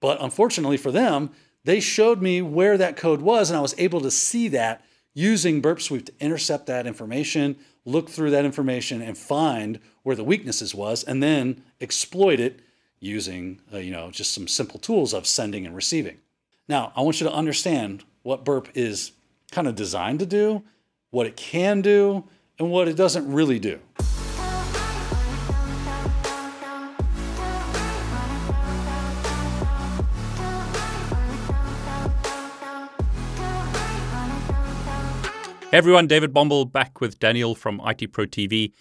But unfortunately for them, they showed me where that code was, and I was able to see that using Burp Suite to intercept that information, look through that information, and find where the weaknesses was, and then exploit it using uh, you know just some simple tools of sending and receiving. Now, I want you to understand what Burp is kind of designed to do, what it can do, and what it doesn't really do. Everyone, David Bombal back with Daniel from IT Pro TV.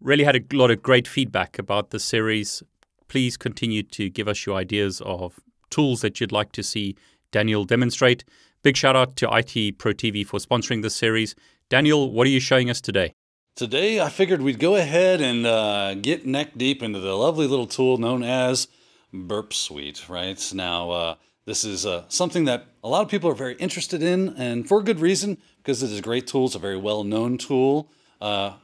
Really had a lot of great feedback about the series. Please continue to give us your ideas of tools that you'd like to see Daniel demonstrate. Big shout out to IT Pro TV for sponsoring this series. Daniel, what are you showing us today? Today, I figured we'd go ahead and uh, get neck deep into the lovely little tool known as Burp Suite, right? Now, uh, this is uh, something that a lot of people are very interested in, and for good reason, because it is a great tool. It's a very well known tool. Uh,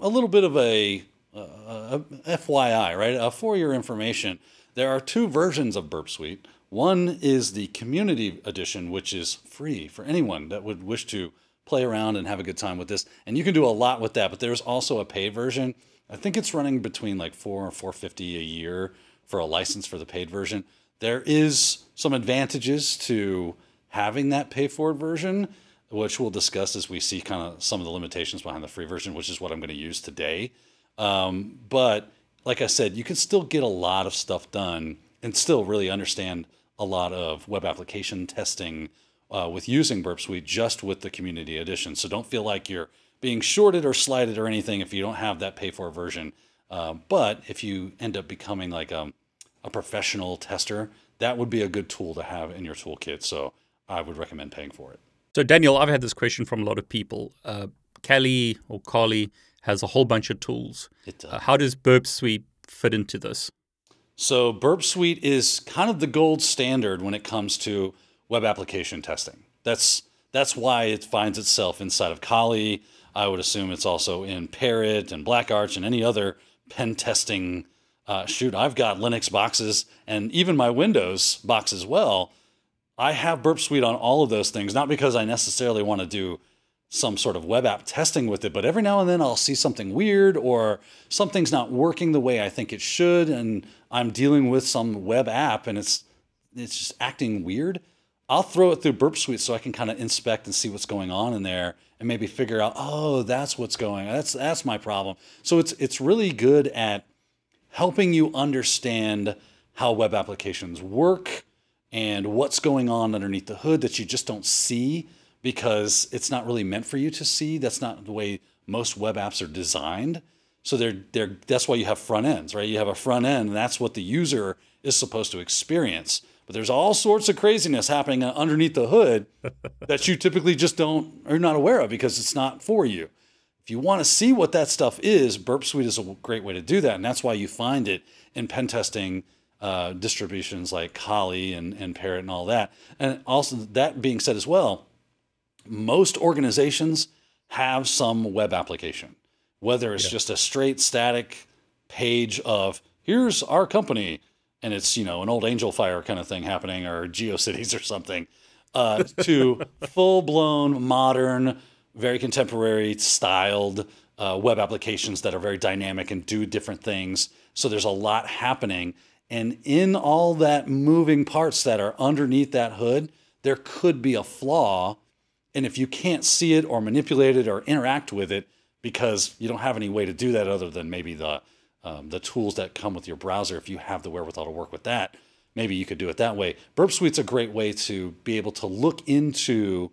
a little bit of a, uh, a, FYI, right? Uh, for your information, there are two versions of Burp Suite. One is the community edition, which is free for anyone that would wish to play around and have a good time with this. And you can do a lot with that, but there's also a paid version. I think it's running between like four or four fifty a year for a license for the paid version. There is some advantages to having that pay for version, which we'll discuss as we see kind of some of the limitations behind the free version, which is what I'm going to use today. Um, but like I said, you can still get a lot of stuff done and still really understand a lot of web application testing uh, with using Burp Suite just with the community edition. So don't feel like you're being shorted or slighted or anything if you don't have that pay for version. Uh, but if you end up becoming like a, a professional tester, that would be a good tool to have in your toolkit. So I would recommend paying for it. So, Daniel, I've had this question from a lot of people. Uh, Kali or Kali has a whole bunch of tools. It does. Uh, how does Burp Suite fit into this? So, Burp Suite is kind of the gold standard when it comes to web application testing. That's that's why it finds itself inside of Kali. I would assume it's also in Parrot and BlackArch and any other pen testing uh, shoot, I've got Linux boxes and even my Windows box as well. I have Burp Suite on all of those things, not because I necessarily want to do some sort of web app testing with it, but every now and then I'll see something weird or something's not working the way I think it should, and I'm dealing with some web app and it's it's just acting weird. I'll throw it through Burp Suite so I can kind of inspect and see what's going on in there and maybe figure out, oh, that's what's going. That's that's my problem. So it's it's really good at helping you understand how web applications work and what's going on underneath the hood that you just don't see because it's not really meant for you to see. That's not the way most web apps are designed. So they're they're that's why you have front ends, right? You have a front end, and that's what the user is supposed to experience. But there's all sorts of craziness happening underneath the hood that you typically just don't are not aware of because it's not for you. If you want to see what that stuff is, Burp Suite is a great way to do that. And that's why you find it in pen testing uh, distributions like Kali and, and Parrot and all that. And also, that being said as well, most organizations have some web application, whether it's yeah. just a straight static page of here's our company and it's you know an old Angelfire kind of thing happening or GeoCities or something, uh, to full blown modern very contemporary styled uh, web applications that are very dynamic and do different things. So there's a lot happening. And in all that moving parts that are underneath that hood, there could be a flaw. And if you can't see it or manipulate it or interact with it because you don't have any way to do that other than maybe the um, the tools that come with your browser, if you have the wherewithal to work with that, maybe you could do it that way. Burp Suite's a great way to be able to look into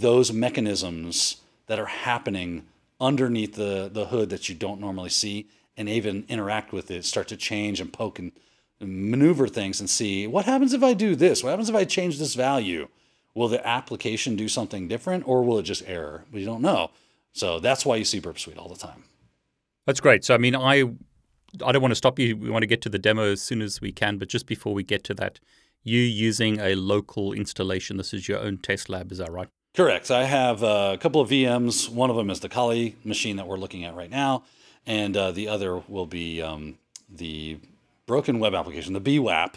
those mechanisms that are happening underneath the, the hood that you don't normally see and even interact with it, start to change and poke and maneuver things and see what happens if I do this? What happens if I change this value? Will the application do something different or will it just error? We don't know. So that's why you see Burp Suite all the time. That's great. So I mean, I I don't want to stop you. We want to get to the demo as soon as we can, but just before we get to that, you using a local installation. This is your own test lab, is that right? Correct. I have a couple of VMs. One of them is the Kali machine that we're looking at right now, and uh, the other will be um, the broken web application, the bWAPP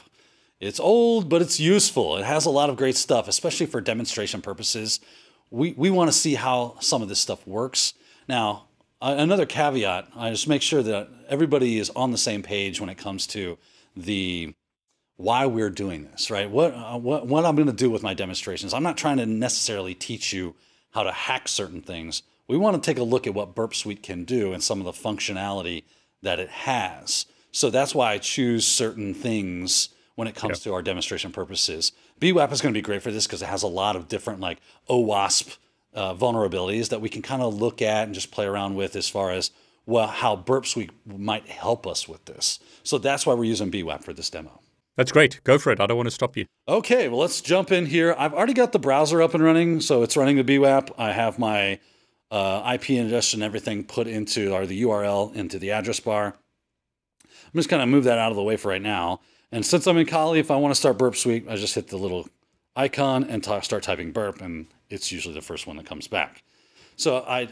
It's old, but it's useful. It has a lot of great stuff, especially for demonstration purposes. We, we want to see how some of this stuff works. Now, another caveat, I just make sure that everybody is on the same page when it comes to the why we're doing this, right? What, uh, what, what I'm going to do with my demonstrations. I'm not trying to necessarily teach you how to hack certain things. We want to take a look at what Burp Suite can do and some of the functionality that it has. So that's why I choose certain things when it comes to our demonstration purposes. bWAPP is going to be great for this because it has a lot of different like OWASP uh, vulnerabilities that we can kind of look at and just play around with as far as well how Burp Suite might help us with this. So that's why we're using bWAPP for this demo. That's great. Go for it. I don't want to stop you. Okay, well, let's jump in here. I've already got the browser up and running, so it's running the bWAPP. I have my uh, IP ingestion, everything put into, or the URL into the address bar. I'm just going to move that out of the way for right now. And since I'm in Kali, if I want to start Burp Suite, I just hit the little icon and start typing burp, and it's usually the first one that comes back. So I,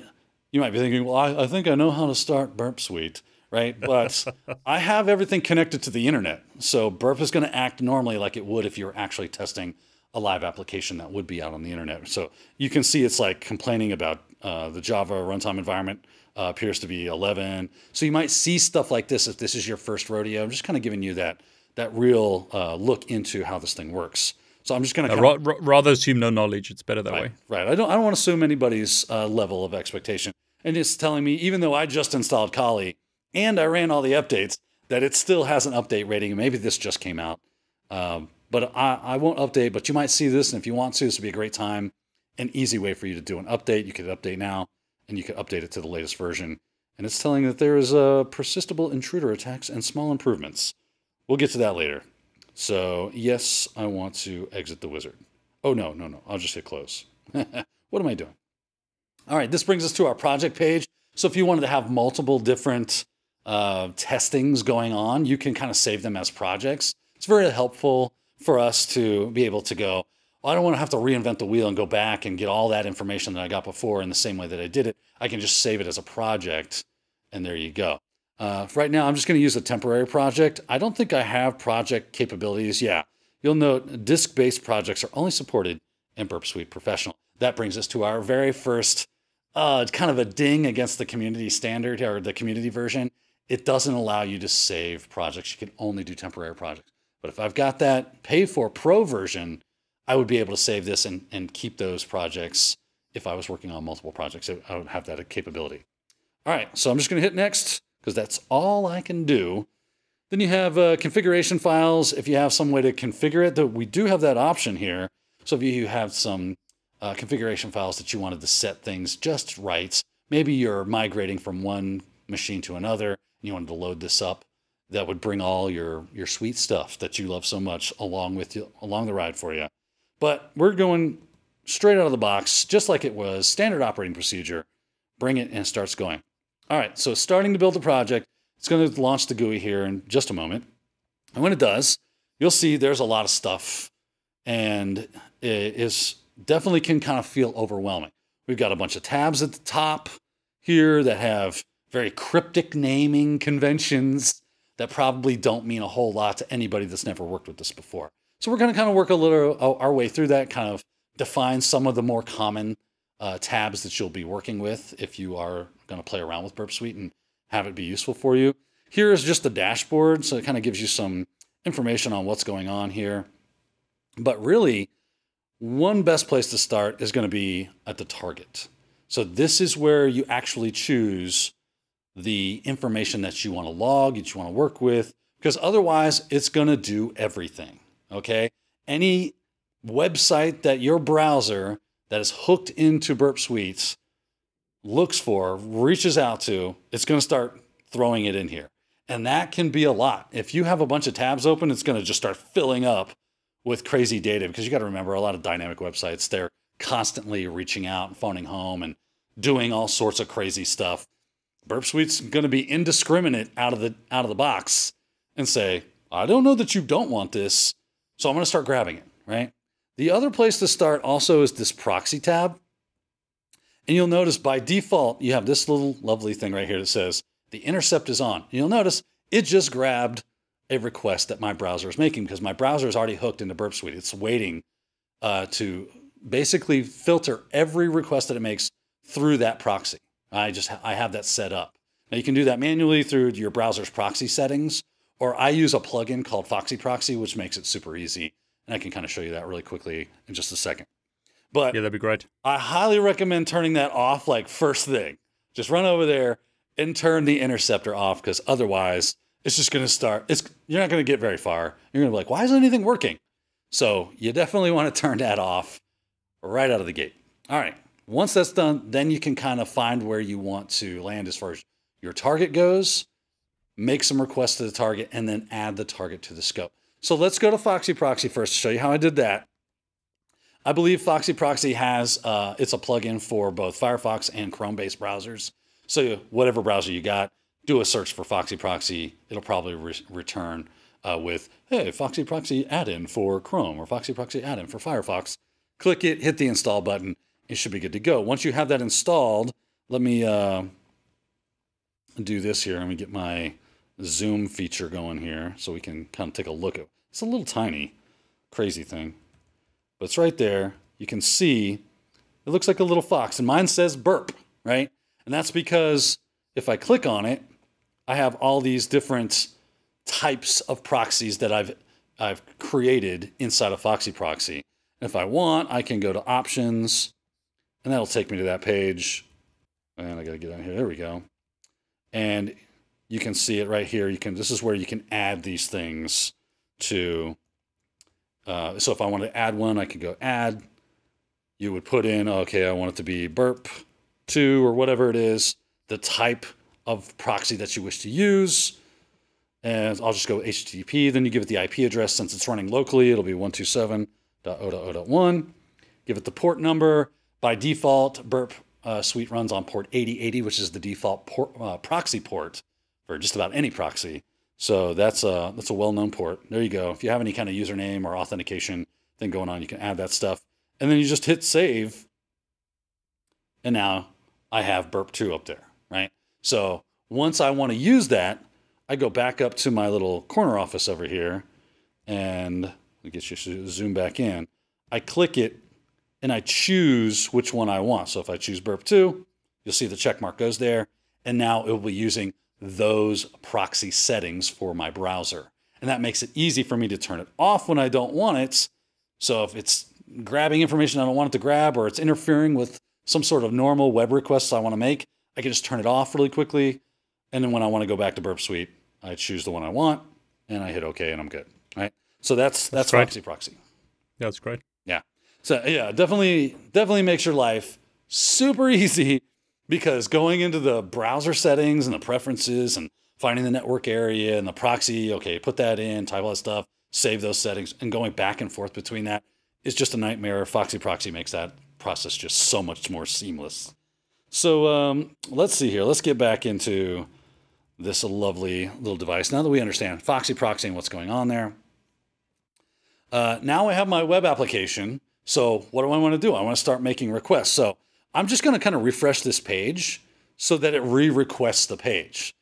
you might be thinking, well, I, I think I know how to start Burp Suite right? But I have everything connected to the internet. So Burp is going to act normally like it would if you were actually testing a live application that would be out on the internet. So you can see it's like complaining about uh, the Java runtime environment uh, appears to be 11. So you might see stuff like this if this is your first rodeo. I'm just kind of giving you that that real uh, look into how this thing works. So I'm just going to ra- ra- rather assume no knowledge. It's better that right, way. Right. I don't. I don't want to assume anybody's uh, level of expectation. And it's telling me, even though I just installed Kali, and I ran all the updates, that it still has an update rating. Maybe this just came out. Um, but I, I won't update, but you might see this. And if you want to, this would be a great time, an easy way for you to do an update. You could update now and you could update it to the latest version. And it's telling that there is a persistible intruder attacks and small improvements. We'll get to that later. So, yes, I want to exit the wizard. Oh, no, no, no. I'll just hit close. what am I doing? All right, this brings us to our project page. So, if you wanted to have multiple different uh, testings going on, you can kind of save them as projects. It's very helpful for us to be able to go, well, I don't want to have to reinvent the wheel and go back and get all that information that I got before in the same way that I did it. I can just save it as a project, and there you go. Uh, right now, I'm just going to use a temporary project. I don't think I have project capabilities. Yeah, you'll note disk-based projects are only supported in Burp Suite Professional. That brings us to our very first uh, kind of a ding against the community standard or the community version it doesn't allow you to save projects. You can only do temporary projects. But if I've got that pay for pro version, I would be able to save this and, and keep those projects if I was working on multiple projects. I would have that capability. All right, so I'm just going to hit next because that's all I can do. Then you have uh, configuration files. If you have some way to configure it, we do have that option here. So if you have some uh, configuration files that you wanted to set things just right, maybe you're migrating from one machine to another, you wanted to load this up, that would bring all your your sweet stuff that you love so much along with you along the ride for you. But we're going straight out of the box, just like it was standard operating procedure. Bring it and it starts going. All right, so starting to build the project. It's going to launch the GUI here in just a moment. And when it does, you'll see there's a lot of stuff and it is definitely can kind of feel overwhelming. We've got a bunch of tabs at the top here that have very cryptic naming conventions that probably don't mean a whole lot to anybody that's never worked with this before. So we're going to kind of work a little uh, our way through that, kind of define some of the more common uh, tabs that you'll be working with if you are going to play around with Burp Suite and have it be useful for you. Here is just the dashboard, so it kind of gives you some information on what's going on here. But really, one best place to start is going to be at the target. So this is where you actually choose the information that you want to log, that you want to work with, because otherwise it's going to do everything. Okay. Any website that your browser that is hooked into Burp Suites looks for, reaches out to, it's going to start throwing it in here. And that can be a lot. If you have a bunch of tabs open, it's going to just start filling up with crazy data because you got to remember a lot of dynamic websites, they're constantly reaching out and phoning home and doing all sorts of crazy stuff. Burp Suite's going to be indiscriminate out of the out of the box and say, "I don't know that you don't want this, so I'm going to start grabbing it." Right. The other place to start also is this proxy tab, and you'll notice by default you have this little lovely thing right here that says the intercept is on. And you'll notice it just grabbed a request that my browser is making because my browser is already hooked into Burp Suite. It's waiting uh, to basically filter every request that it makes through that proxy. I just I have that set up. Now you can do that manually through your browser's proxy settings, or I use a plugin called Foxy Proxy, which makes it super easy. And I can kind of show you that really quickly in just a second. But Yeah, that'd be great. I highly recommend turning that off like first thing. Just run over there and turn the interceptor off because otherwise it's just going to start. It's you're not going to get very far. You're going to be like, why isn't anything working? So you definitely want to turn that off right out of the gate. All right. Once that's done, then you can kind of find where you want to land as far as your target goes, make some requests to the target, and then add the target to the scope. So let's go to Foxy Proxy first to show you how I did that. I believe Foxy Proxy has uh, it's a plugin for both Firefox and Chrome-based browsers. So whatever browser you got, do a search for Foxy Proxy. It'll probably re- return uh, with "Hey, Foxy Proxy add-in for Chrome" or "Foxy Proxy add-in for Firefox." Click it, hit the install button. It should be good to go. Once you have that installed, let me uh, do this here. Let me get my zoom feature going here so we can kind of take a look at. It's a little tiny, crazy thing but it's right there. You can see it looks like a little fox, and mine says burp, right? And that's because if I click on it, I have all these different types of proxies that I've I've created inside of Foxy Proxy. And if I want, I can go to options, and that'll take me to that page. And I gotta get out here. There we go. And you can see it right here. You can. This is where you can add these things to uh, so if I want to add one, I could go add. You would put in, okay, I want it to be burp two or whatever it is, the type of proxy that you wish to use. And I'll just go HTTP. Then you give it the IP address. Since it's running locally, it'll be 127.0.0.1. Give it the port number. By default, Burp uh, Suite runs on port 8080, which is the default port, uh, proxy port for just about any proxy. So that's a that's a well-known port. There you go. If you have any kind of username or authentication thing going on, you can add that stuff, and then you just hit save, and now I have Burp Two up there, right? So once I want to use that, I go back up to my little corner office over here, and let get you zoom back in. I click it, and I choose which one I want. So if I choose Burp Two, you'll see the check mark goes there, and now it will be using those proxy settings for my browser. And that makes it easy for me to turn it off when I don't want it. So if it's grabbing information I don't want it to grab or it's interfering with some sort of normal web requests I want to make, I can just turn it off really quickly. And then when I want to go back to Burp Suite, I choose the one I want and I hit OK and I'm good. Right. So that's that's, That's. Foxy Proxy. Yeah, that's great. So yeah, definitely definitely makes your life super easy because going into the browser settings and the preferences and finding the network area and the proxy, okay, put that in, type all that stuff, save those settings, and going back and forth between that is just a nightmare. Foxy Proxy makes that process just so much more seamless. So um, let's see here. Let's get back into this lovely little device. Now that we understand Foxy Proxy and what's going on there, uh, now I have my web application. So what do I want to do? I want to start making requests. So I'm just going to kind of refresh this page so that it re-requests the page.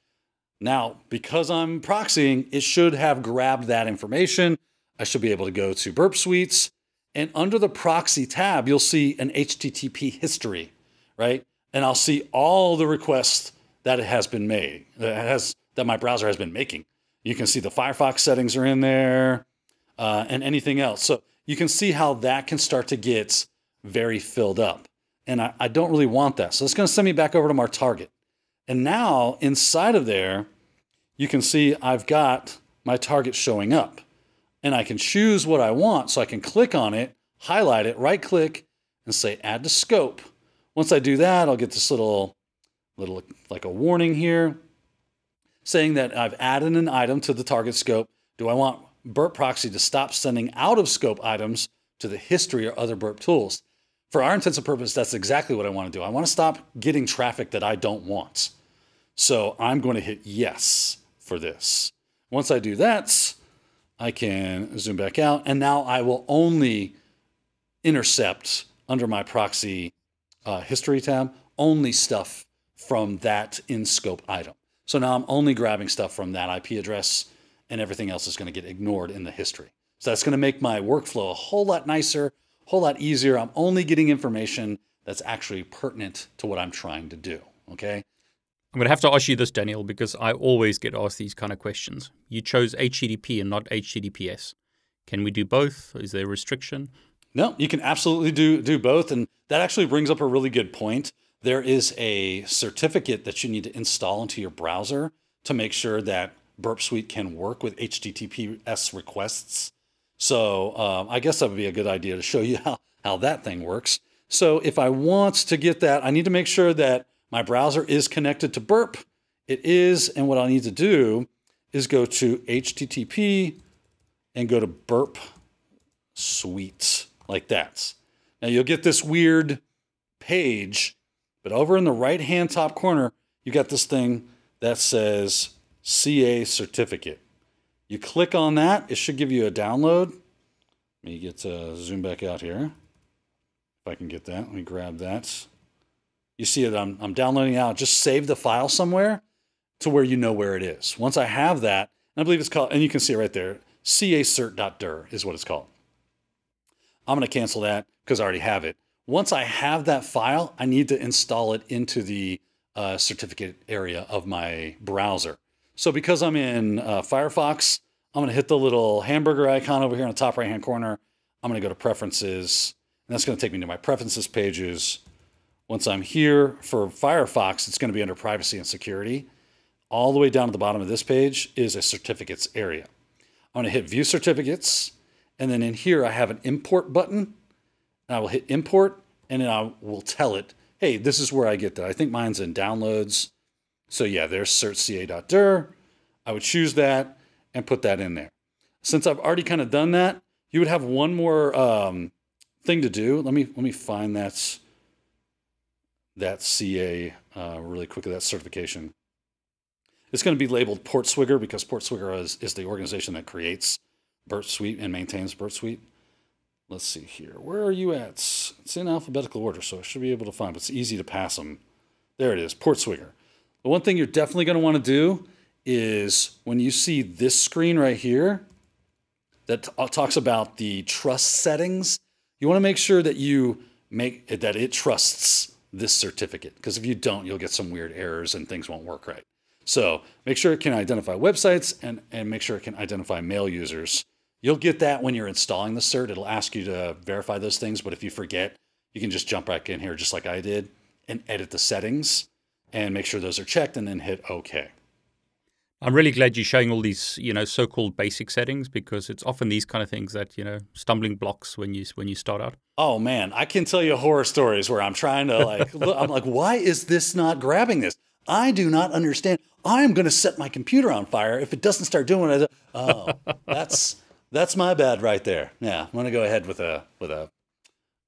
Now, because I'm proxying, it should have grabbed that information. I should be able to go to Burp Suites, and under the proxy tab, you'll see an HTTP history, right? And I'll see all the requests that it has been made, that has that my browser has been making. You can see the Firefox settings are in there, uh, and anything else. So you can see how that can start to get very filled up and I, I don't really want that. So it's going to send me back over to my target. And now inside of there, you can see I've got my target showing up. And I can choose what I want. So I can click on it, highlight it, right click, and say add to scope. Once I do that, I'll get this little, little like a warning here saying that I've added an item to the target scope. Do I want Burp Proxy to stop sending out of scope items to the history or other Burp tools? for our intents and purposes, that's exactly what I want to do. I want to stop getting traffic that I don't want. So I'm going to hit yes for this. Once I do that, I can zoom back out, and now I will only intercept under my proxy uh, history tab only stuff from that in scope item. So now I'm only grabbing stuff from that IP address and everything else is going to get ignored in the history. So that's going to make my workflow a whole lot nicer, a whole lot easier. I'm only getting information that's actually pertinent to what I'm trying to do. Okay. I'm going to have to ask you this, Daniel, because I always get asked these kind of questions. You chose HTTP and not HTTPS. Can we do both? Is there a restriction? No, you can absolutely do do both, and that actually brings up a really good point. There is a certificate that you need to install into your browser to make sure that Burp Suite can work with HTTPS requests. So um, I guess that would be a good idea to show you how, how that thing works. So if I want to get that, I need to make sure that my browser is connected to Burp. It is, and what I need to do is go to HTTP and go to Burp Suite like that. Now you'll get this weird page, but over in the right hand top corner, you got this thing that says CA certificate. You click on that, it should give you a download. Let me get to zoom back out here. If I can get that, let me grab that. You see it, I'm, I'm downloading out. Just save the file somewhere to where you know where it is. Once I have that, I believe it's called, and you can see it right there, cacert.der is what it's called. I'm going to cancel that because I already have it. Once I have that file, I need to install it into the uh, certificate area of my browser. So because I'm in uh, Firefox, I'm going to hit the little hamburger icon over here in the top right hand corner. I'm going to go to preferences, and that's going to take me to my preferences pages. Once I'm here for Firefox, it's going to be under privacy and security. All the way down at the bottom of this page is a certificates area. I'm going to hit view certificates. And then in here, I have an import button. And I will hit import and then I will tell it, hey, this is where I get that. I think mine's in downloads. So yeah, there's certca.dir. I would choose that and put that in there. Since I've already kind of done that, you would have one more um, thing to do. Let me let me find that that CA uh, really quickly. That certification. It's going to be labeled Portswigger because Portswigger is, is the organization that creates Burp Suite and maintains Burp Suite. Let's see here. Where are you at? It's in alphabetical order, so I should be able to find, but it's easy to pass them. There it is, Portswigger. The one thing you're definitely going to want to do is when you see this screen right here that uh, talks about the trust settings, you want to make sure that you make that it trusts this certificate because if you don't, you'll get some weird errors and things won't work right. So make sure it can identify websites and, and make sure it can identify mail users. You'll get that when you're installing the cert. It'll ask you to verify those things, but if you forget, you can just jump back in here just like I did and edit the settings and make sure those are checked and then hit OK. I'm really glad you're showing all these, you know, so-called basic settings because it's often these kind of things that you know stumbling blocks when you when you start out. Oh man, I can tell you horror stories where I'm trying to like, look, I'm like, why is this not grabbing this? I do not understand. I'm going to set my computer on fire if it doesn't start doing what I do. Oh, that's that's my bad right there. Yeah, I'm going to go ahead with a with a,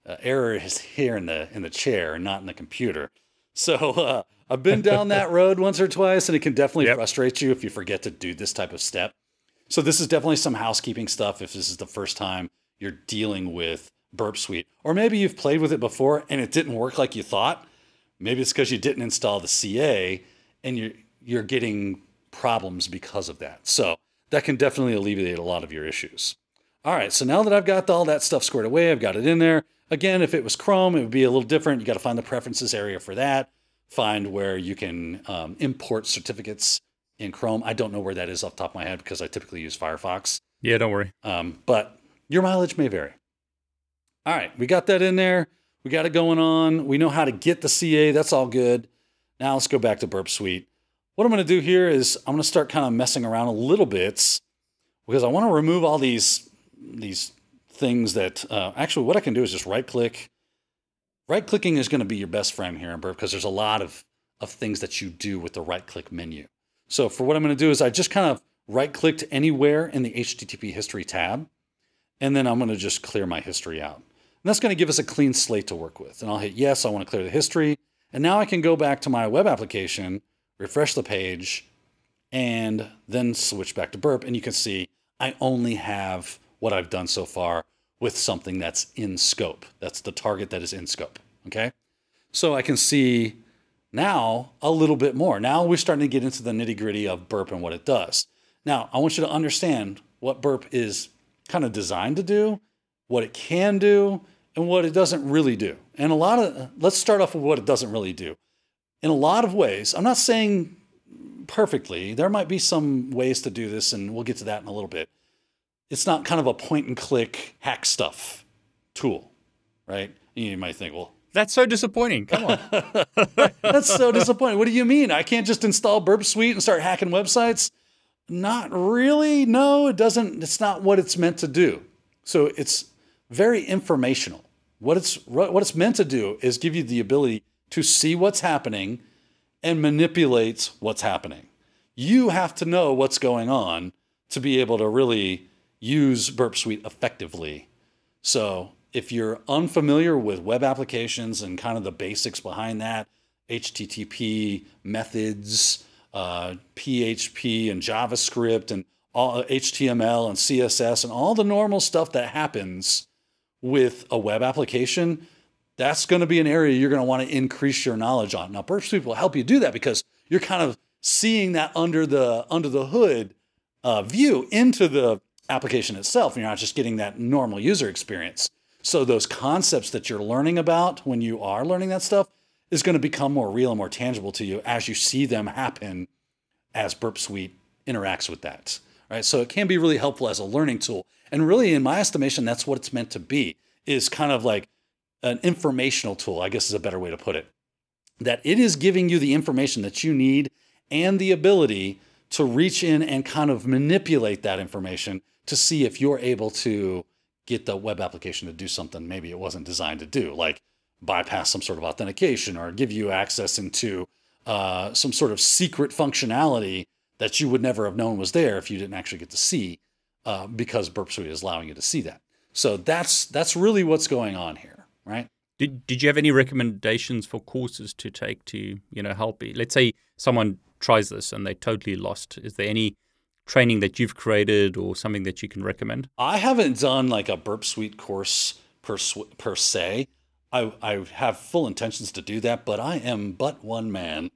a error is here in the in the chair not in the computer. So uh, I've been down that road once or twice, and it can definitely yep. frustrate you if you forget to do this type of step. So this is definitely some housekeeping stuff if this is the first time you're dealing with Burp Suite, or maybe you've played with it before and it didn't work like you thought. Maybe it's because you didn't install the CA and you're you're getting problems because of that. So that can definitely alleviate a lot of your issues. All right, so now that I've got all that stuff squared away, I've got it in there. Again, if it was Chrome, it would be a little different. You got to find the preferences area for that. Find where you can um, import certificates in Chrome. I don't know where that is off the top of my head because I typically use Firefox. Yeah, don't worry. Um, but your mileage may vary. All right, we got that in there. We got it going on. We know how to get the CA. That's all good. Now let's go back to Burp Suite. What I'm going to do here is I'm going to start kind of messing around a little bit because I want to remove all these these things that uh, actually what I can do is just right click. Right clicking is going to be your best friend here in Burp because there's a lot of, of things that you do with the right click menu. So for what I'm going to do is I just kind of right clicked anywhere in the HTTP history tab, and then I'm going to just clear my history out. And that's going to give us a clean slate to work with. And I'll hit yes, I want to clear the history. And now I can go back to my web application refresh the page, and then switch back to burp. And you can see I only have what I've done so far with something that's in scope. That's the target that is in scope. Okay. So I can see now a little bit more. Now we're starting to get into the nitty gritty of burp and what it does. Now, I want you to understand what Burp is kind of designed to do, what it can do, and what it doesn't really do. And a lot of, let's start off with what it doesn't really do. In a lot of ways, I'm not saying perfectly, there might be some ways to do this, and we'll get to that in a little bit. It's not kind of a point and click hack stuff tool, right? You might think, well, that's so disappointing. Come on. That's so disappointing. What do you mean? I can't just install Burp Suite and start hacking websites? Not really. No, it doesn't. It's not what it's meant to do. So it's very informational. What it's what it's meant to do is give you the ability to see what's happening and manipulate what's happening. You have to know what's going on to be able to really use Burp Suite effectively. So if you're unfamiliar with web applications and kind of the basics behind that, HTTP methods, uh, PHP and JavaScript and all, HTML and CSS and all the normal stuff that happens with a web application, that's going to be an area you're going to want to increase your knowledge on. Now, Burp Suite will help you do that because you're kind of seeing that under the under the hood uh, view into the application itself. You're not just getting that normal user experience. So those concepts that you're learning about when you are learning that stuff is going to become more real and more tangible to you as you see them happen as Burp Suite interacts with that. Right? So it can be really helpful as a learning tool. And really, in my estimation, that's what it's meant to be, is kind of like an informational tool, I guess is a better way to put it. That it is giving you the information that you need and the ability to reach in and kind of manipulate that information to see if you're able to get the web application to do something maybe it wasn't designed to do, like bypass some sort of authentication or give you access into uh, some sort of secret functionality that you would never have known was there if you didn't actually get to see, uh, because Burp Suite is allowing you to see that. So that's that's really what's going on here, right? Did Did you have any recommendations for courses to take to you know help? Let's say someone tries this and they're totally lost. Is there any training that you've created or something that you can recommend? I haven't done like a Burp Suite course per, per se. I, I have full intentions to do that, but I am but one man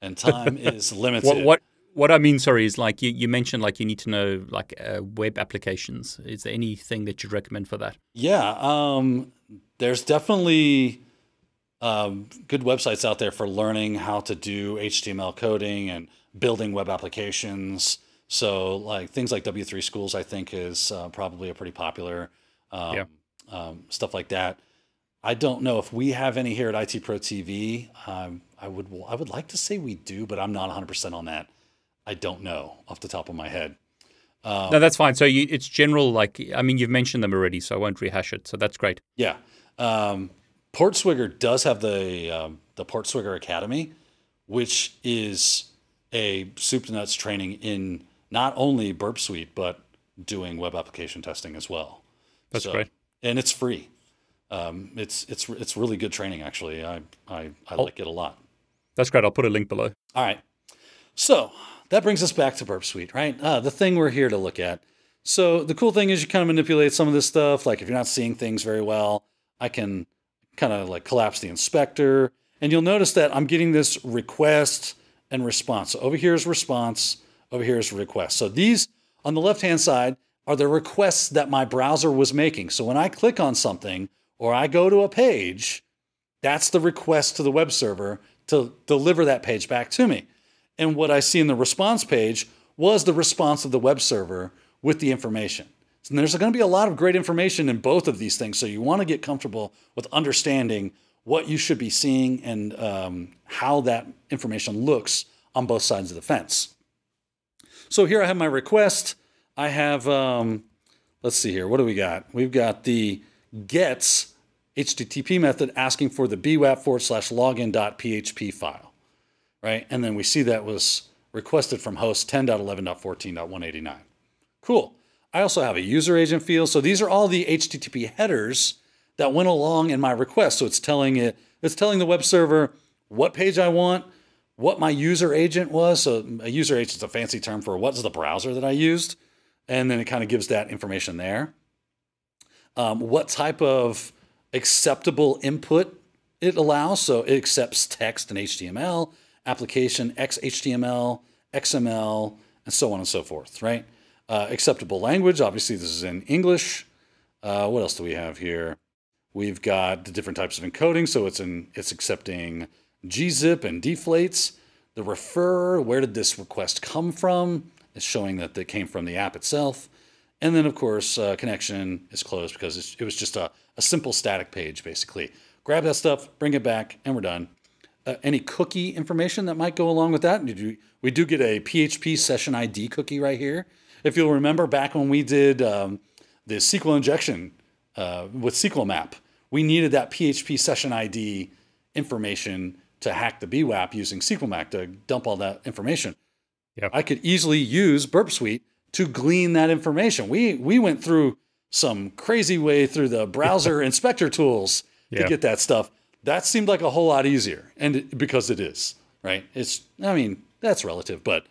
and time is limited. What, what, what I mean, sorry, is like you, you mentioned like you need to know like uh, web applications. Is there anything that you'd recommend for that? Yeah, um, there's definitely um, good websites out there for learning how to do HTML coding and building web applications. So like things like W3 Schools, I think is uh, probably a pretty popular um, yeah. um, stuff like that. I don't know if we have any here at IT Pro TV. Um, I would I would like to say we do, but I'm not 100% on that. I don't know off the top of my head. Um, no, that's fine. So you, it's general, like I mean, you've mentioned them already, so I won't rehash it. So that's great. Yeah, um, Portswigger does have the um, the Portswigger Academy, which is a soup to nuts training in not only Burp Suite, but doing web application testing as well. That's so, great. And it's free. Um, it's it's it's really good training actually. I I, I like it a lot. That's great. I'll put a link below. All right. So that brings us back to Burp Suite, right? Uh, the thing we're here to look at. So the cool thing is you kind of manipulate some of this stuff. Like if you're not seeing things very well, I can kind of like collapse the inspector, and you'll notice that I'm getting this request and response. So over here is response. Over here is request. So these on the left-hand side are the requests that my browser was making. So when I click on something or I go to a page, that's the request to the web server to deliver that page back to me. And what I see in the response page was the response of the web server with the information. And there's going to be a lot of great information in both of these things. So you want to get comfortable with understanding what you should be seeing and um, how that information looks on both sides of the fence. So here I have my request. I have, um, let's see here, what do we got? We've got the gets HTTP method asking for the bwap forward slash login.php file, right? And then we see that was requested from host 10.11.14.189. Cool. I also have a user agent field. So these are all the HTTP headers that went along in my request. So it's telling it, it's telling the web server what page I want, what my user agent was. So a user agent is a fancy term for what's the browser that I used. And then it kind of gives that information there. Um, what type of acceptable input it allows. So it accepts text and HTML, application XHTML, XML, and so on and so forth, right? Uh, acceptable language, obviously, this is in English. Uh, what else do we have here? We've got the different types of encoding, so it's in it's accepting gzip and deflates. The refer, where did this request come from? It's showing that it came from the app itself. And then, of course, uh, connection is closed because it was just a, a simple static page, basically. Grab that stuff, bring it back, and we're done. Uh, any cookie information that might go along with that? We do get a PHP session ID cookie right here. If you'll remember back when we did um, the SQL injection uh, with SQL map, we needed that PHP session ID information to hack the bWAPP using SQL map to dump all that information. Yep. I could easily use Burp Suite to glean that information. We we went through some crazy way through the browser inspector tools to get that stuff. That seemed like a whole lot easier, and it, because it is right. It's I mean that's relative, but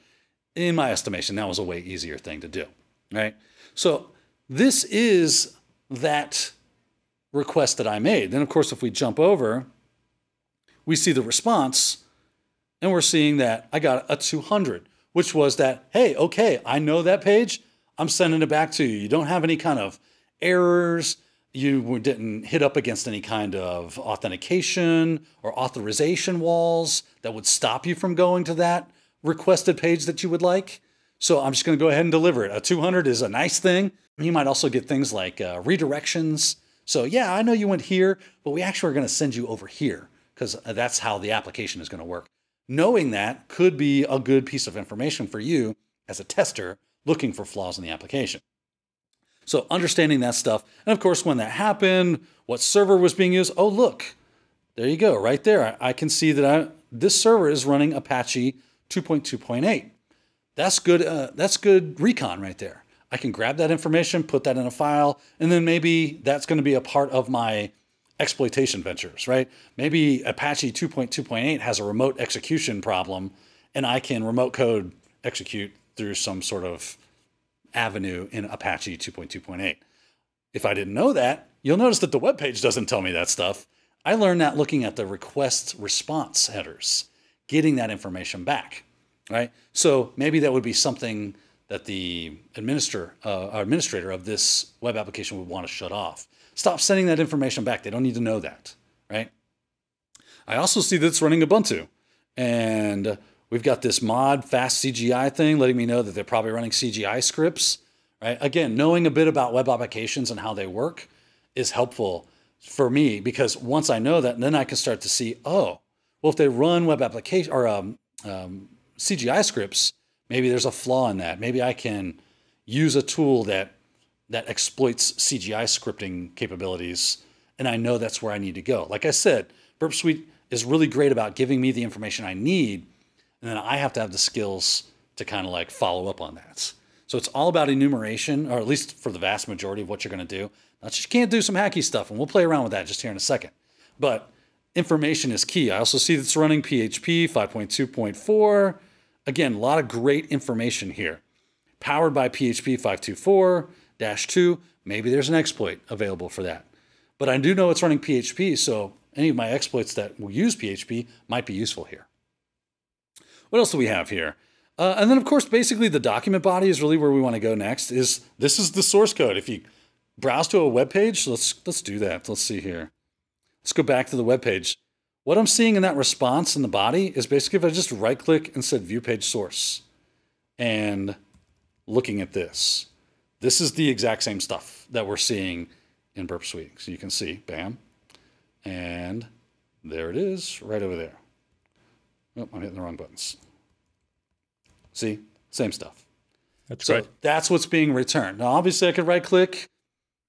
in my estimation, that was a way easier thing to do. Right. So this is that request that I made. Then of course, if we jump over, we see the response, and we're seeing that I got a 200 which was that, hey, okay, I know that page. I'm sending it back to you. You don't have any kind of errors. You didn't hit up against any kind of authentication or authorization walls that would stop you from going to that requested page that you would like. So I'm just going to go ahead and deliver it. A 200 is a nice thing. You might also get things like uh, redirections. So, yeah, I know you went here, but we actually are going to send you over here because that's how the application is going to work knowing that could be a good piece of information for you as a tester looking for flaws in the application. So understanding that stuff. And of course, when that happened, what server was being used. Oh, look, there you go, right there. I, can see that I, this server is running Apache 2.2.8. That's good. Uh, that's good recon right there. I can grab that information, put that in a file, and then maybe that's going to be a part of my exploitation ventures, right? Maybe Apache 2.2.8 has a remote execution problem, and I can remote code execute through some sort of avenue in Apache 2.2.8. If I didn't know that, you'll notice that the web page doesn't tell me that stuff. I learned that looking at the request response headers, getting that information back, right? So maybe that would be something that the administrator, uh, administrator of this web application would want to shut off. Stop sending that information back. They don't need to know that, right? I also see that it's running Ubuntu. And we've got this mod fast CGI thing letting me know that they're probably running CGI scripts, right? Again, knowing a bit about web applications and how they work is helpful for me because once I know that, then I can start to see, oh, well, if they run web application or um, um, CGI scripts, maybe there's a flaw in that. Maybe I can use a tool that that exploits CGI scripting capabilities, and I know that's where I need to go. Like I said, Burp Suite is really great about giving me the information I need, and then I have to have the skills to kind of like follow up on that. So it's all about enumeration, or at least for the vast majority of what you're going to do. Now, you can't do some hacky stuff, and we'll play around with that just here in a second. But information is key. I also see it's running PHP 5.2.4. Again, a lot of great information here. Powered by PHP 5.2.4 dash 2, maybe there's an exploit available for that. But I do know it's running PHP, so any of my exploits that will use PHP might be useful here. What else do we have here? Uh, and then, of course, basically the document body is really where we want to go next. Is this is the source code? If you browse to a web page, let's let's do that. Let's see here. Let's go back to the web page. What I'm seeing in that response in the body is basically if I just right click and said view page source, and looking at this, this is the exact same stuff that we're seeing in Burp Suite. So you can see, bam, and there it is right over there. Oh, I'm hitting the wrong buttons. See, same stuff. That's so great. That's what's being returned. Now, obviously, I could right click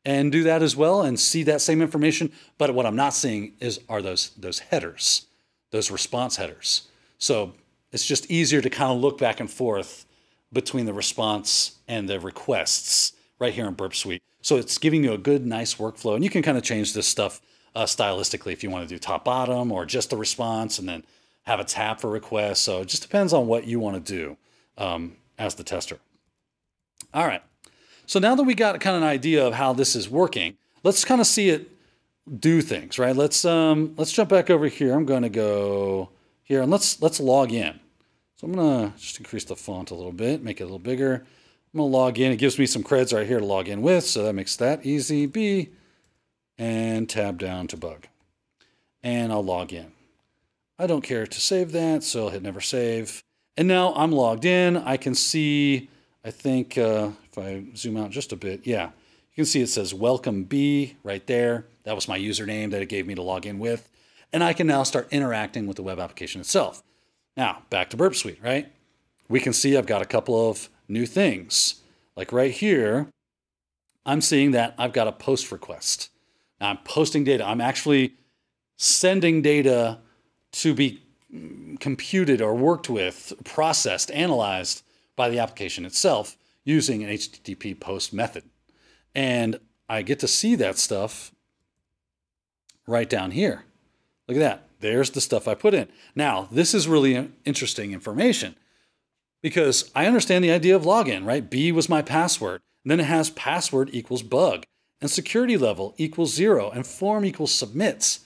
and do that as well and see that same information. But what I'm not seeing is are those those headers, those response headers. So it's just easier to kind of look back and forth between the response and the requests right here in Burp Suite. So it's giving you a good, nice workflow. And you can kind of change this stuff uh, stylistically if you want to do top bottom or just the response and then have a tab for requests. So it just depends on what you want to do um, as the tester. All right. So now that we got kind of an idea of how this is working, let's kind of see it do things, right? Let's um, let's jump back over here. I'm going to go here and let's let's log in. So I'm going to just increase the font a little bit, make it a little bigger. I'm going to log in. It gives me some creds right here to log in with, so that makes that easy. B and tab down to bug. And I'll log in. I don't care to save that, so I'll hit never save. And now I'm logged in. I can see, I think, uh, if I zoom out just a bit, yeah, you can see it says welcome B right there. That was my username that it gave me to log in with. And I can now start interacting with the web application itself. Now, back to Burp Suite, right? We can see I've got a couple of new things. Like right here, I'm seeing that I've got a post request. Now I'm posting data. I'm actually sending data to be computed or worked with, processed, analyzed by the application itself using an HTTP post method. And I get to see that stuff right down here. Look at that. There's the stuff I put in. Now, this is really interesting information because I understand the idea of login, right? B was my password. And then it has password equals bug and security level equals zero and form equals submits.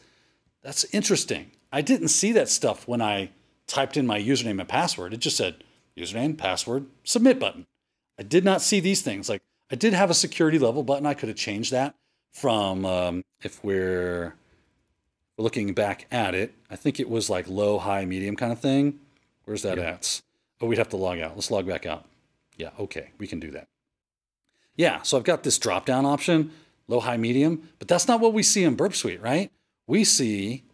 That's interesting. I didn't see that stuff when I typed in my username and password. It just said username, password, submit button. I did not see these things. Like I did have a security level button. I could have changed that from um, if we're looking back at it. I think it was like low, high, medium kind of thing. Where's that yeah. at? Oh, we'd have to log out. Let's log back out. Yeah, okay, we can do that. Yeah, so I've got this drop down option, low, high, medium, but that's not what we see in Burp Suite, right? We see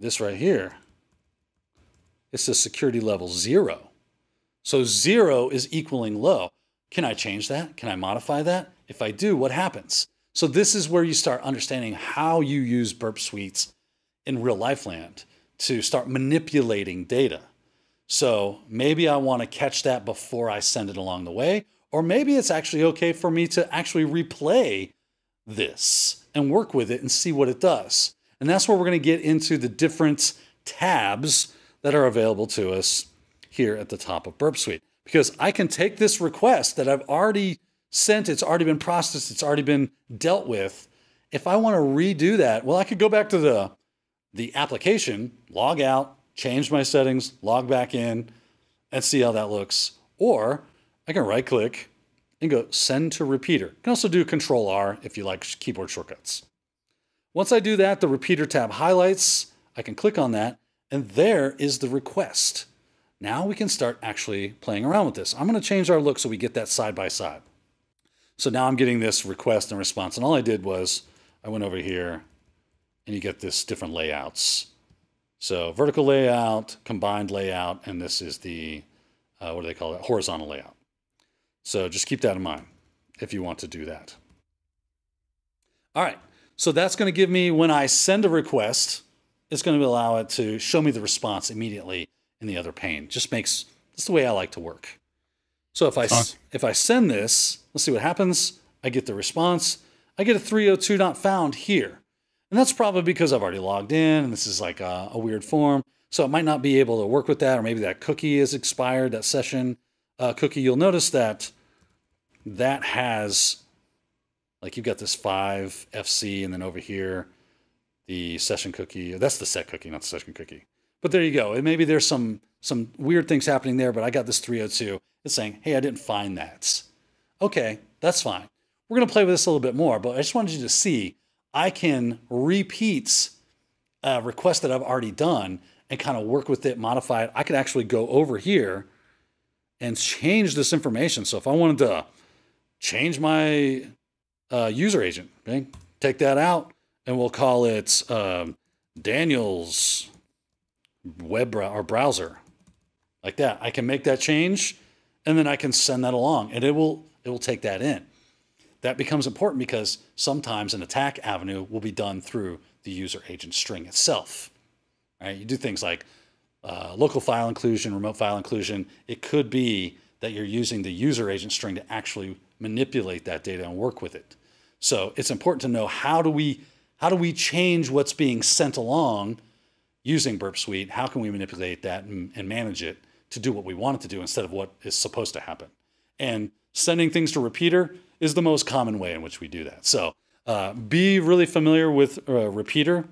this right here. It says security level zero. So zero is equaling low. Can I change that? Can I modify that? If I do, what happens? So this is where you start understanding how you use burp suites in real life land to start manipulating data. So maybe I want to catch that before I send it along the way, or maybe it's actually okay for me to actually replay this and work with it and see what it does. And that's where we're going to get into the different tabs that are available to us here at the top of Burp Suite. Because I can take this request that I've already sent, it's already been processed, it's already been dealt with. If I want to redo that, well, I could go back to the, the application, log out, change my settings, log back in, and see how that looks. Or I can right click and go send to repeater. You can also do control R if you like keyboard shortcuts. Once I do that, the repeater tab highlights. I can click on that, and there is the request. Now we can start actually playing around with this. I'm going to change our look so we get that side by side. So now I'm getting this request and response. And all I did was I went over here and you get this different layouts. So vertical layout, combined layout, and this is the, uh, what do they call it? Horizontal layout. So just keep that in mind if you want to do that. All right. So that's going to give me, when I send a request, it's going to allow it to show me the response immediately in the other pane. Just makes, that's the way I like to work. So if I, if I send this, let's see what happens. I get the response. I get a 302 not found here. And that's probably because I've already logged in and this is like a, a weird form. So it might not be able to work with that, or maybe that cookie is expired, that session uh, cookie. You'll notice that that has, like you've got this 5 FC, and then over here, the session cookie. That's the set cookie, not the session cookie. But there you go. And maybe there's some some weird things happening there, but I got this 302. It's saying, hey, I didn't find that. Okay, that's fine. We're to play with this a little bit more, but I just wanted you to see I can repeat a request that I've already done and kind of work with it, modify it. I could actually go over here and change this information. So if I wanted to change my uh, user agent, okay, take that out and we'll call it um, Daniel's web or browser like that. I can make that change and then I can send that along and it will it will take that in. That becomes important because sometimes an attack avenue will be done through the user agent string itself. Right? You do things like uh, local file inclusion, remote file inclusion. It could be that you're using the user agent string to actually manipulate that data and work with it. So it's important to know how do we how do we change what's being sent along using Burp Suite? How can we manipulate that and, and manage it to do what we want it to do instead of what is supposed to happen. And sending things to repeater is the most common way in which we do that. So uh, be really familiar with uh, repeater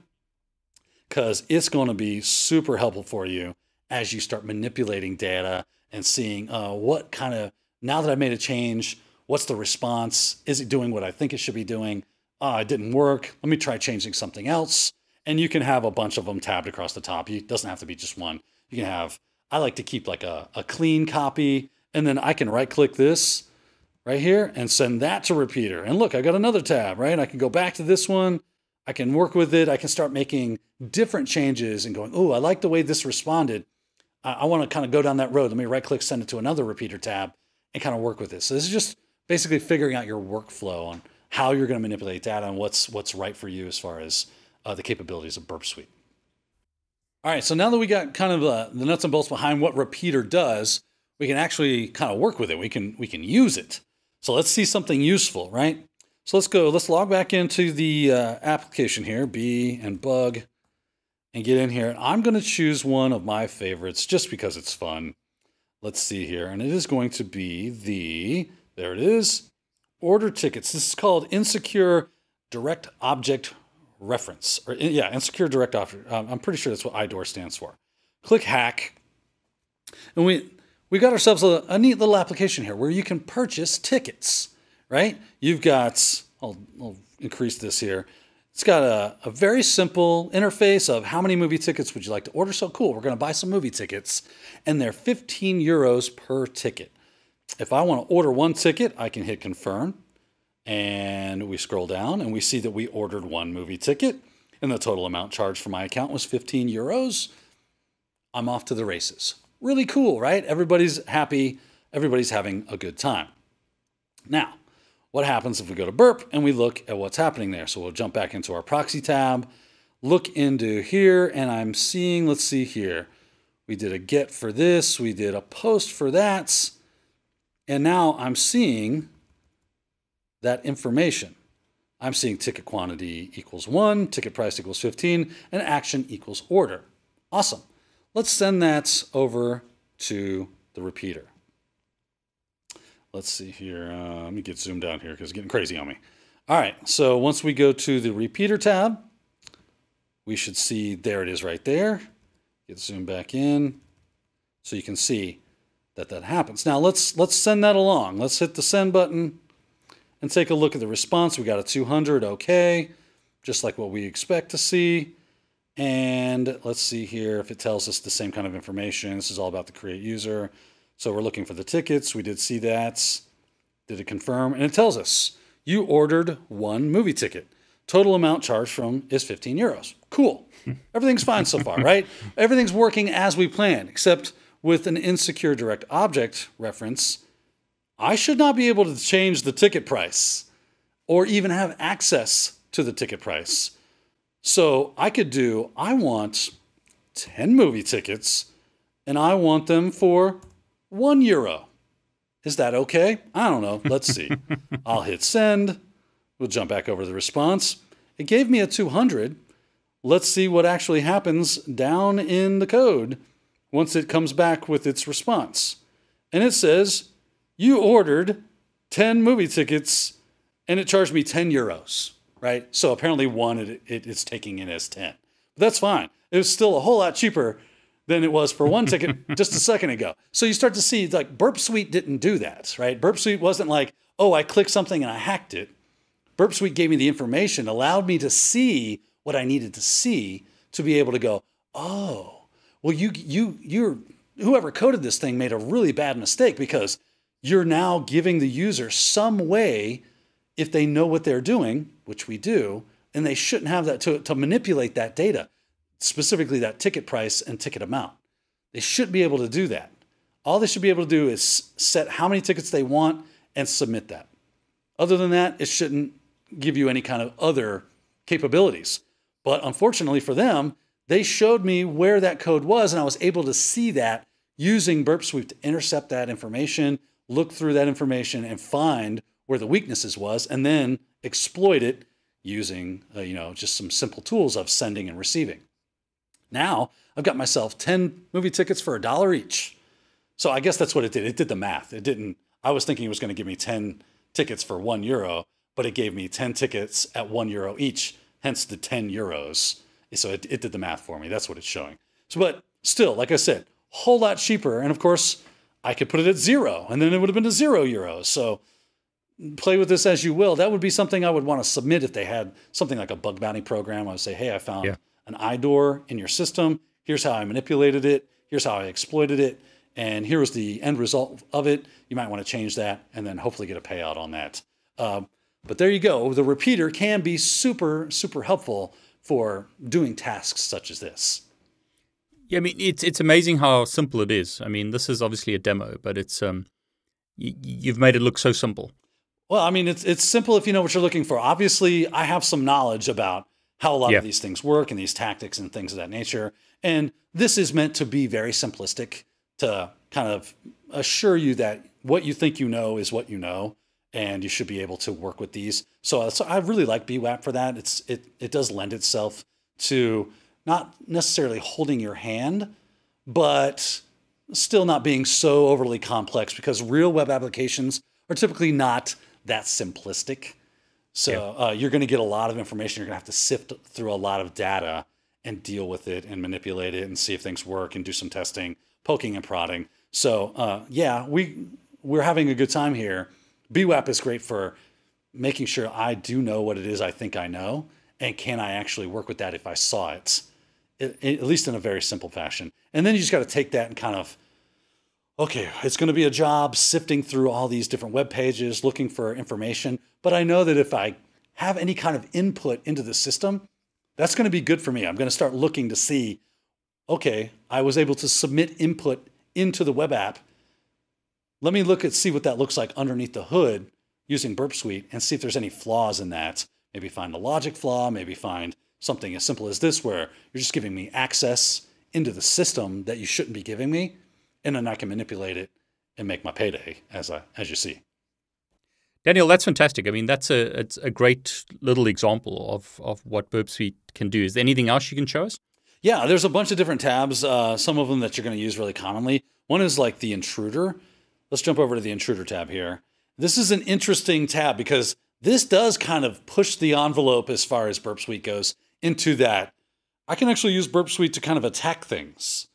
because it's going to be super helpful for you as you start manipulating data and seeing uh, what kind of, now that I've made a change, what's the response? Is it doing what I think it should be doing? Oh, it didn't work. Let me try changing something else. And you can have a bunch of them tabbed across the top. It doesn't have to be just one. You can have, I like to keep like a, a clean copy, and then I can right click this right here and send that to repeater. And look, I've got another tab, right? I can go back to this one. I can work with it. I can start making different changes and going, oh, I like the way this responded. I, I want to kind of go down that road. Let me right click, send it to another repeater tab and kind of work with it. So this is just basically figuring out your workflow on how you're going to manipulate data and what's what's right for you as far as uh, the capabilities of Burp Suite. All right, so now that we got kind of uh, the nuts and bolts behind what repeater does, we can actually kind of work with it. We can we can use it. So let's see something useful, right? So let's go. Let's log back into the uh, application here, B and bug, and get in here. I'm going to choose one of my favorites just because it's fun. Let's see here, and it is going to be the there it is, order tickets. This is called insecure direct object reference, or yeah, insecure direct object. Um, I'm pretty sure that's what IDOR stands for. Click hack, and we we got ourselves a, a, neat little application here where you can purchase tickets, right? You've got, I'll, I'll increase this here. It's got a, a, very simple interface of how many movie tickets would you like to order. So cool, we're going to buy some movie tickets, and they're 15 euros per ticket. If I want to order one ticket, I can hit confirm, and we scroll down and we see that we ordered one movie ticket, and the total amount charged for my account was 15 euros. I'm off to the races really cool, right? Everybody's happy, everybody's having a good time. Now, what happens if we go to burp and we look at what's happening there? So we'll jump back into our proxy tab, look into here, and I'm seeing, let's see here. We did a get for this, we did a post for that, and now I'm seeing that information. I'm seeing ticket quantity equals one, ticket price equals 15, and action equals order. Awesome. Let's send that over to the repeater. Let's see here. Uh, let me get zoomed down here because it's getting crazy on me. All right, so once we go to the repeater tab, we should see, there it is right there. Get zoomed back in so you can see that that happens. Now let's let's send that along. Let's hit the send button and take a look at the response. We got a 200, okay, just like what we expect to see. And let's see here if it tells us the same kind of information. This is all about the create user. So we're looking for the tickets. We did see that. Did it confirm? And it tells us you ordered one movie ticket. Total amount charged from is 15 euros. Cool. Everything's fine so far, right? Everything's working as we planned, except with an insecure direct object reference, I should not be able to change the ticket price or even have access to the ticket price. So I could do, I want 10 movie tickets and I want them for one euro. Is that okay? I don't know. Let's see. I'll hit send. We'll jump back over the response. It gave me a 200. Let's see what actually happens down in the code once it comes back with its response. And it says, You ordered 10 movie tickets and it charged me 10 euros right? So apparently one it, it, it's taking in as 10. But that's fine. It was still a whole lot cheaper than it was for one ticket just a second ago. So you start to see like Burp Suite didn't do that, right? Burp Suite wasn't like, oh, I clicked something and I hacked it. Burp Suite gave me the information, allowed me to see what I needed to see to be able to go, oh, well, you you you're whoever coded this thing made a really bad mistake because you're now giving the user some way if they know what they're doing, which we do, and they shouldn't have that to, to manipulate that data, specifically that ticket price and ticket amount. They should be able to do that. All they should be able to do is set how many tickets they want and submit that. Other than that, it shouldn't give you any kind of other capabilities. But unfortunately for them, they showed me where that code was, and I was able to see that using Burp Suite to intercept that information, look through that information, and find where the weaknesses was, and then exploit it using uh, you know just some simple tools of sending and receiving. Now I've got myself 10 movie tickets for a dollar each. So I guess that's what it did. It did the math. It didn't, I was thinking it was going to give me 10 tickets for one euro, but it gave me 10 tickets at one euro each, hence the 10 euros. So it, it did the math for me. That's what it's showing. So, but still, like I said, whole lot cheaper. And of course, I could put it at zero and then it would have been a zero euros. So play with this as you will. That would be something I would want to submit if they had something like a bug bounty program. I would say, hey, I found Yeah. an IDOR in your system. Here's how I manipulated it. Here's how I exploited it. And here was the end result of it. You might want to change that and then hopefully get a payout on that. Um, but there you go. The repeater can be super, super helpful for doing tasks such as this. Yeah, I mean it's it's amazing how simple it is. I mean, this is obviously a demo, but it's um, y- you've made it look so simple. Well, I mean, it's it's simple if you know what you're looking for. Obviously, I have some knowledge about how a lot Yeah. of these things work and these tactics and things of that nature. And this is meant to be very simplistic to kind of assure you that what you think you know is what you know, and you should be able to work with these. So, so I really like BWAP for that. It's it it does lend itself to not necessarily holding your hand, but still not being so overly complex because real web applications are typically not that simplistic. So uh, you're going to get a lot of information. You're going to have to sift through a lot of data and deal with it and manipulate it and see if things work and do some testing, poking and prodding. So uh, yeah, we we're having a good time here. BWAP is great for making sure I do know what it is I think I know, and can I actually work with that if I saw it, at, least in a very simple fashion. And then you just got to take that and kind of okay, it's going to be a job sifting through all these different web pages, looking for information. But I know that if I have any kind of input into the system, that's going to be good for me. I'm going to start looking to see, okay, I was able to submit input into the web app. Let me look at see what that looks like underneath the hood using Burp Suite and see if there's any flaws in that. Maybe find a logic flaw, maybe find something as simple as this where you're just giving me access into the system that you shouldn't be giving me and then I can manipulate it and make my payday as I as you see. Daniel, that's fantastic. I mean, that's a it's a great little example of of what Burp Suite can do. Is there anything else you can show us? Yeah, there's a bunch of different tabs. Uh, some of them that you're going to use really commonly. One is like the intruder. Let's jump over to the intruder tab here. This is an interesting tab because this does kind of push the envelope as far as Burp Suite goes into that. I can actually use Burp Suite to kind of attack things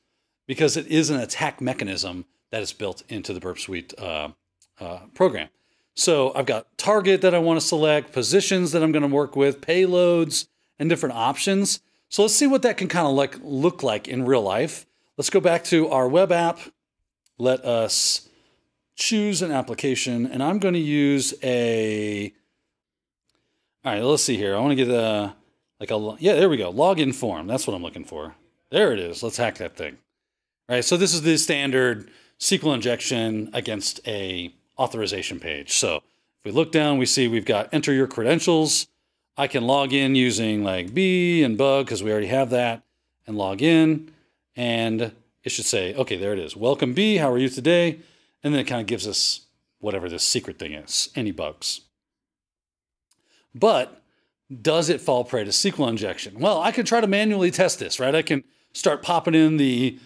because it is an attack mechanism that is built into the Burp Suite uh, uh, program. So I've got target that I want to select, positions that I'm going to work with, payloads, and different options. So let's see what that can kind of like look like in real life. Let's go back to our web app. Let us choose an application, and I'm going to use a. All right, let's see here. I want to get a like a yeah. There we go. Login form. That's what I'm looking for. There it is. Let's hack that thing. All right. So this is the standard SQL injection against a authorization page. So if we look down, we see we've got enter your credentials. I can log in using like B and bug because we already have that and log in. And it should say, okay, there it is. Welcome B. How are you today? And then it kind of gives us whatever this secret thing is, any bugs. But does it fall prey to SQL injection? Well, I could try to manually test this, right? I can start popping in the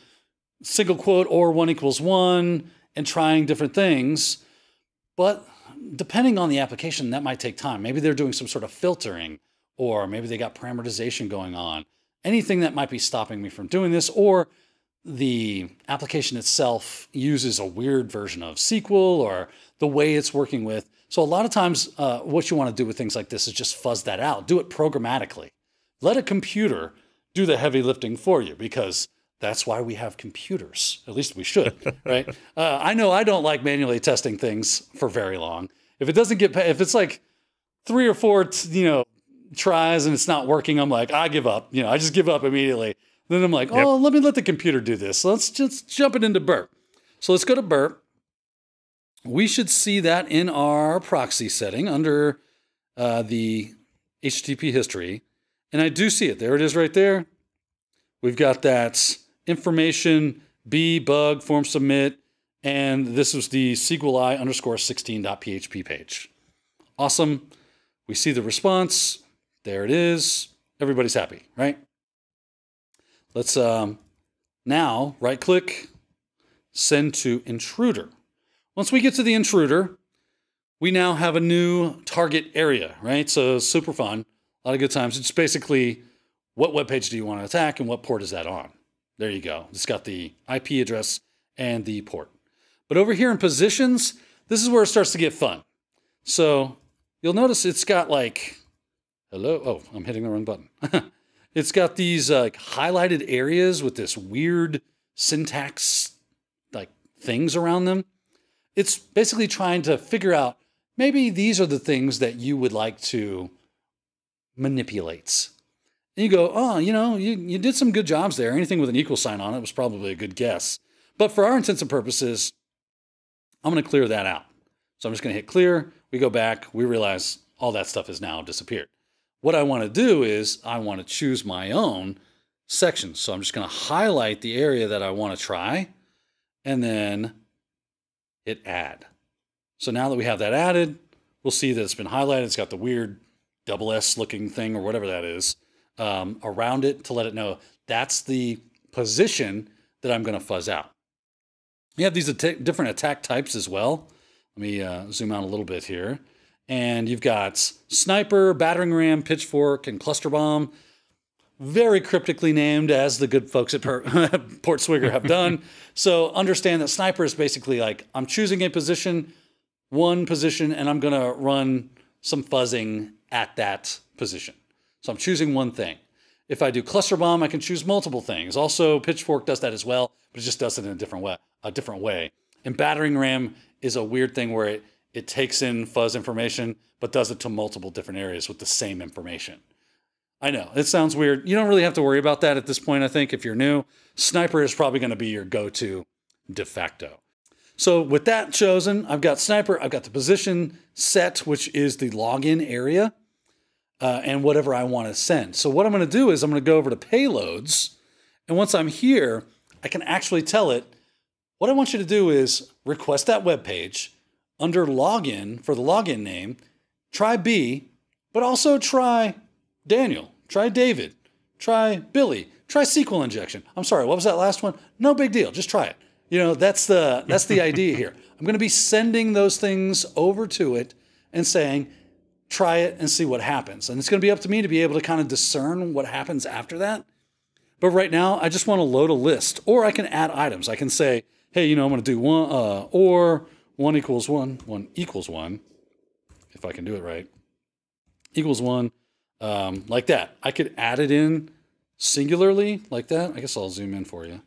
single quote or one equals one and trying different things. But depending on the application, that might take time. Maybe they're doing some sort of filtering, or maybe they got parameterization going on. Anything that might be stopping me from doing this, or the application itself uses a weird version of SQL or the way it's working with. So, a lot of times, uh, what you want to do with things like this is just fuzz that out, do it programmatically. Let a computer do the heavy lifting for you because that's why we have computers. At least we should, right? Uh, I know I don't like manually testing things for very long. If it doesn't get, if it's like three or four, you know, tries and it's not working, I'm like, I give up. You know, I just give up immediately. Then I'm like, oh, let me let the computer do this. Let's just jump it into Burp. So let's go to Burp. We should see that in our proxy setting under uh, the HTTP history. And I do see it. There it is right there. We've got that information, B, bug, form submit, and this was the SQLi underscore 16.php page. Awesome. We see the response. There it is. Everybody's happy, right? Let's um, now right click, send to intruder. Once we get to the intruder, we now have a new target area, right? So super fun, a lot of good times. It's basically what web page do you want to attack and what port is that on? There you go. It's got the IP address and the port. But over here in positions, this is where it starts to get fun. So you'll notice it's got like, hello. Oh, I'm hitting the wrong button. it's got these uh, highlighted areas with this weird syntax like things around them. It's basically trying to figure out maybe these are the things that you would like to manipulate. And you go, oh, you know, you, you did some good jobs there. Anything with an equal sign on it was probably a good guess. But for our intents and purposes, I'm going to clear that out. So I'm just going to hit clear. We go back. We realize all that stuff has now disappeared. What I want to do is I want to choose my own section. So I'm just going to highlight the area that I want to try and then hit add. So now that we have that added, we'll see that it's been highlighted. It's got the weird double S looking thing or whatever that is um, around it to let it know that's the position that I'm going to fuzz out. You have these different attack types as well. Let me uh, zoom out a little bit here. And you've got sniper, battering ram, pitchfork, and cluster bomb. Very cryptically named, as the good folks at per- Port Swigger have done. so understand that sniper is basically like I'm choosing a position, one position, and I'm going to run some fuzzing at that position. So I'm choosing one thing. If I do cluster bomb, I can choose multiple things. Also, pitchfork does that as well, but it just does it in a different way. A different way. And battering ram is a weird thing where it it takes in fuzz information, but does it to multiple different areas with the same information. I know it sounds weird. You don't really have to worry about that at this point. I think if you're new, sniper is probably going to be your go-to de facto. So with that chosen, I've got sniper. I've got the position set, which is the login area uh, and whatever I want to send. So what I'm going to do is I'm going to go over to payloads. And once I'm here, I can actually tell it, what I want you to do is request that web page under login for the login name, try B, but also try Daniel, try David, try Billy, try SQL injection. I'm sorry, what was that last one? No big deal, just try it. You know, that's the that's the idea here. I'm going to be sending those things over to it and saying, try it and see what happens. And it's going to be up to me to be able to kind of discern what happens after that. But right now, I just want to load a list, or I can add items. I can say, hey, you know, I'm going to do one, uh, or one equals one, one equals one, if I can do it right, equals one, um, like that. I could add it in singularly like that. I guess I'll zoom in for you.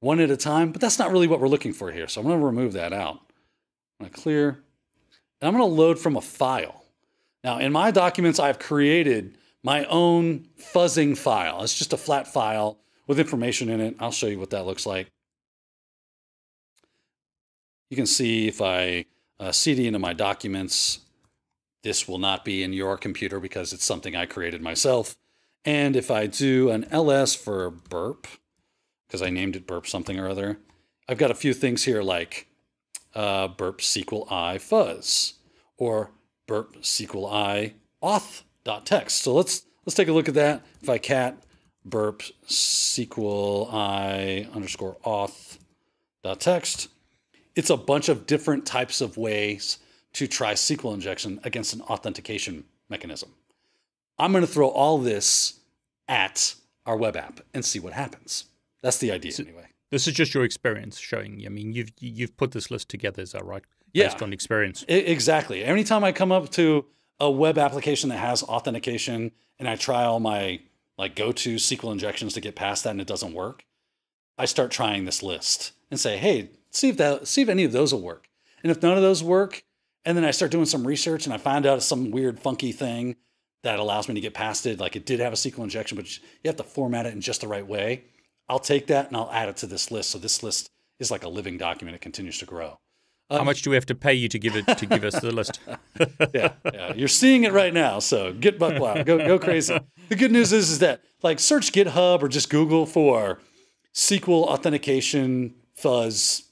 One at a time, but that's not really what we're looking for here. So I'm going to remove that out. I'm going to clear and I'm going to load from a file. Now, in my documents, I've created my own fuzzing file. It's just a flat file with information in it. I'll show you what that looks like. You can see if I uh, CD into my documents, this will not be in your computer because it's something I created myself. And if I do an ls for burp, because I named it burp something or other, I've got a few things here like uh, burp SQL I fuzz or burp SQL I auth.txt. So let's let's take a look at that. If I cat burp SQL I underscore auth.txt, it's a bunch of different types of ways to try SQL injection against an authentication mechanism. I'm going to throw all this at our web app and see what happens. That's the idea, so, anyway. This is just your experience showing. I mean, you've you've put this list together, is that right? Based yeah, on experience. exactly. Anytime I come up to a web application that has authentication and I try all my like go-to SQL injections to get past that and it doesn't work, I start trying this list and say, hey, see if that see if any of those will work. And if none of those work, and then I start doing some research and I find out some weird funky thing that allows me to get past it, like it did have a SQL injection, but you have to format it in just the right way I'll take that and I'll add it to this list. So this list is like a living document. It continues to grow. Um, How much do we have to pay you to give it to give us the list? yeah, yeah, you're seeing it right now. So get buck wild, go go crazy. The good news is is that like search GitHub or just Google for SQL authentication fuzz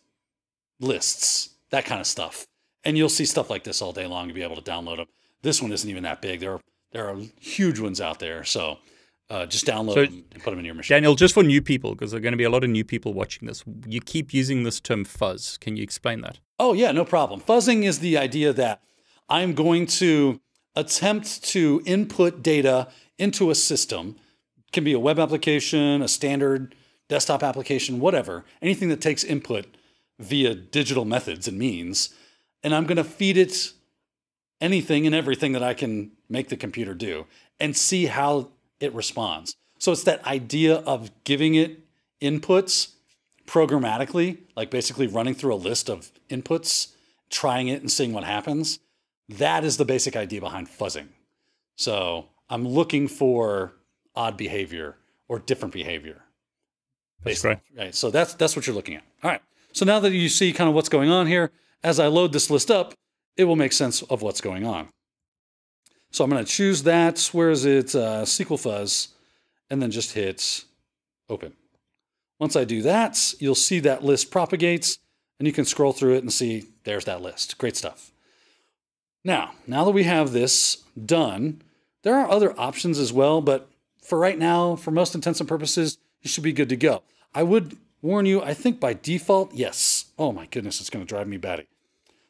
lists, that kind of stuff, and you'll see stuff like this all day long. You'll be able to download them. This one isn't even that big. There are there are huge ones out there. So uh, just download so, them and put them in your machine. Daniel, just for new people, because there are going to be a lot of new people watching this, you keep using this term fuzz. Can you explain that? Oh, yeah, no problem. Fuzzing is the idea that I'm going to attempt to input data into a system, It can be a web application, a standard desktop application, whatever, anything that takes input via digital methods and means. And I'm going to feed it anything and everything that I can make the computer do and see how it responds. So it's that idea of giving it inputs programmatically, like basically running through a list of inputs, trying it and seeing what happens. That is the basic idea behind fuzzing. So I'm looking for odd behavior or different behavior. That's right. Right. So that's that's what you're looking at. All right. So now that you see kind of what's going on here, as I load this list up, it will make sense of what's going on. So I'm going to choose that. Where is it? Uh, SQL Fuzz, and then just hit open. Once I do that, you'll see that list propagates, and you can scroll through it and see there's that list. Great stuff. Now, now that we have this done, there are other options as well, but for right now, for most intents and purposes, you should be good to go. I would warn you, I think by default, yes. Oh my goodness, it's going to drive me batty.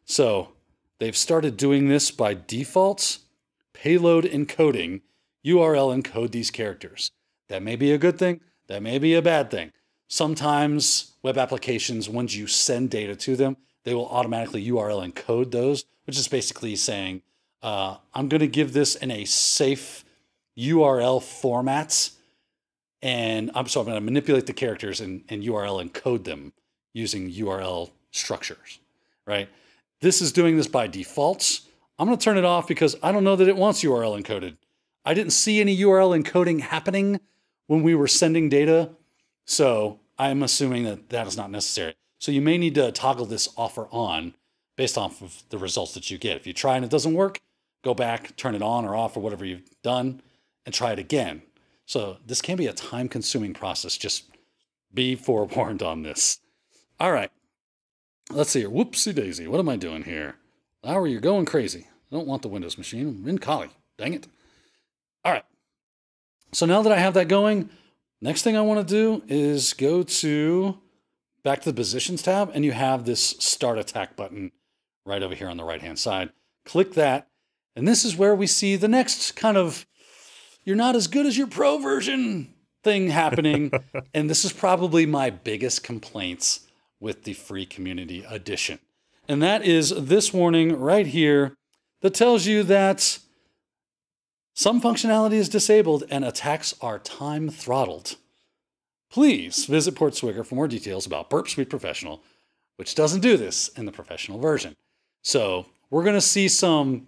So they've started doing this by default. Payload encoding, URL encode these characters. That may be a good thing, that may be a bad thing. Sometimes web applications, once you send data to them, they will automatically URL encode those, which is basically saying, uh, I'm going to give this in a safe URL format and I'm so I'm going to manipulate the characters and, URL encode them using URL structures, right? This is doing this by default. I'm going to turn it off because I don't know that it wants URL encoded. I didn't see any URL encoding happening when we were sending data, so I'm assuming that that is not necessary. So you may need to toggle this off or on based off of the results that you get. If you try and it doesn't work, go back, turn it on or off or whatever you've done, and try it again. So this can be a time consuming process. Just be forewarned on this. All right. Let's see here. Whoopsie daisy. What am I doing here? Lowry, you're going crazy. I don't want the Windows machine. I'm in Kali. Dang it. All right. So now that I have that going, next thing I want to do is go to back to the positions tab and you have this start attack button right over here on the right hand side. Click that. And this is where we see the next kind of you're not as good as your pro version thing happening. and this is probably my biggest complaints with the free community edition. And that is this warning right here that tells you that some functionality is disabled and attacks are time throttled. Please visit Portswigger for more details about Burp Suite Professional, which doesn't do this in the professional version. So we're going to see some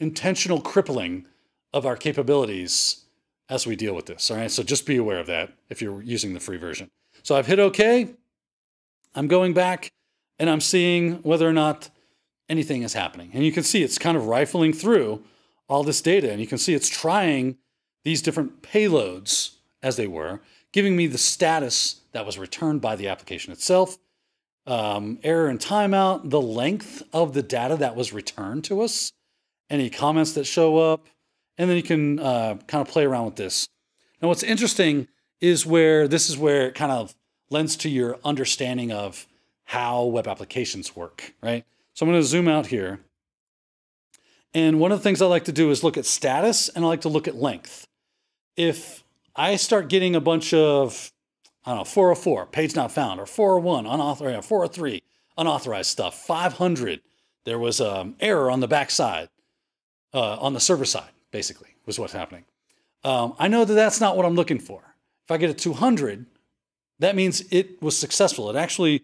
intentional crippling of our capabilities as we deal with this. All right, so just be aware of that if you're using the free version. So I've hit OK. I'm going back and I'm seeing whether or not anything is happening. And you can see it's kind of rifling through all this data. And you can see it's trying these different payloads, as they were, giving me the status that was returned by the application itself, um, error and timeout, the length of the data that was returned to us, any comments that show up, and then you can uh, kind of play around with this. Now, what's interesting is where this is where it kind of lends to your understanding of how web applications work, right? So I'm going to zoom out here. And one of the things I like to do is look at status and I like to look at length. If I start getting a bunch of, I don't know, 404, page not found, or 401, unauthorized, 403, unauthorized stuff, 500, there was an um, error on the back side, uh, on the server side basically, was what's happening. Um, I know that that's not what I'm looking for. If I get a 200, that means it was successful. It actually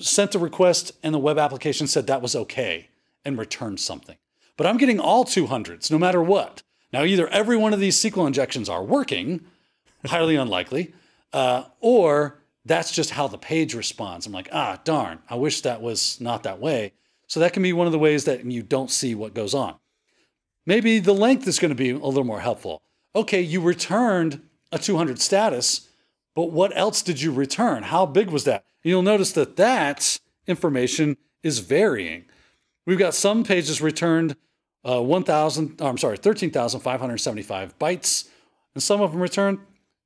sent a request and the web application said that was okay and returned something. But I'm getting all 200s no matter what. Now, either every one of these SQL injections are working, highly unlikely, uh, or that's just how the page responds. I'm like, ah, darn, I wish that was not that way. So that can be one of the ways that you don't see what goes on. Maybe the length is going to be a little more helpful. Okay, you returned a 200 status, but what else did you return? How big was that? And you'll notice that that information is varying. We've got some pages returned uh, 1,000, oh, I'm sorry, 13,575 bytes, and some of them returned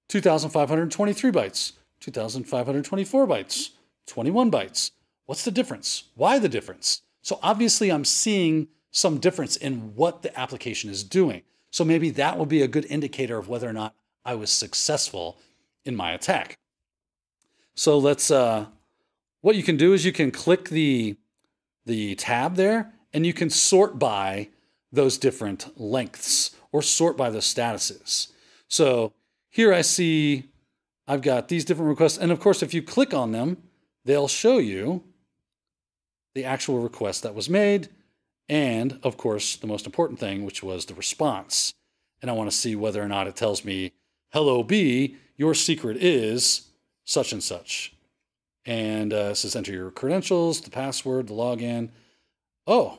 2,523 bytes, 2,524 bytes, 21 bytes. What's the difference? Why the difference? So obviously, I'm seeing some difference in what the application is doing. So maybe that will be a good indicator of whether or not I was successful in my attack. So let's uh, what you can do is you can click the the tab there and you can sort by those different lengths or sort by the statuses. So here I see I've got these different requests. And of course, if you click on them, they'll show you the actual request that was made. And of course, the most important thing, which was the response. And I want to see whether or not it tells me, hello, B, your secret is such and such. And uh, says enter your credentials, the password, the login. Oh,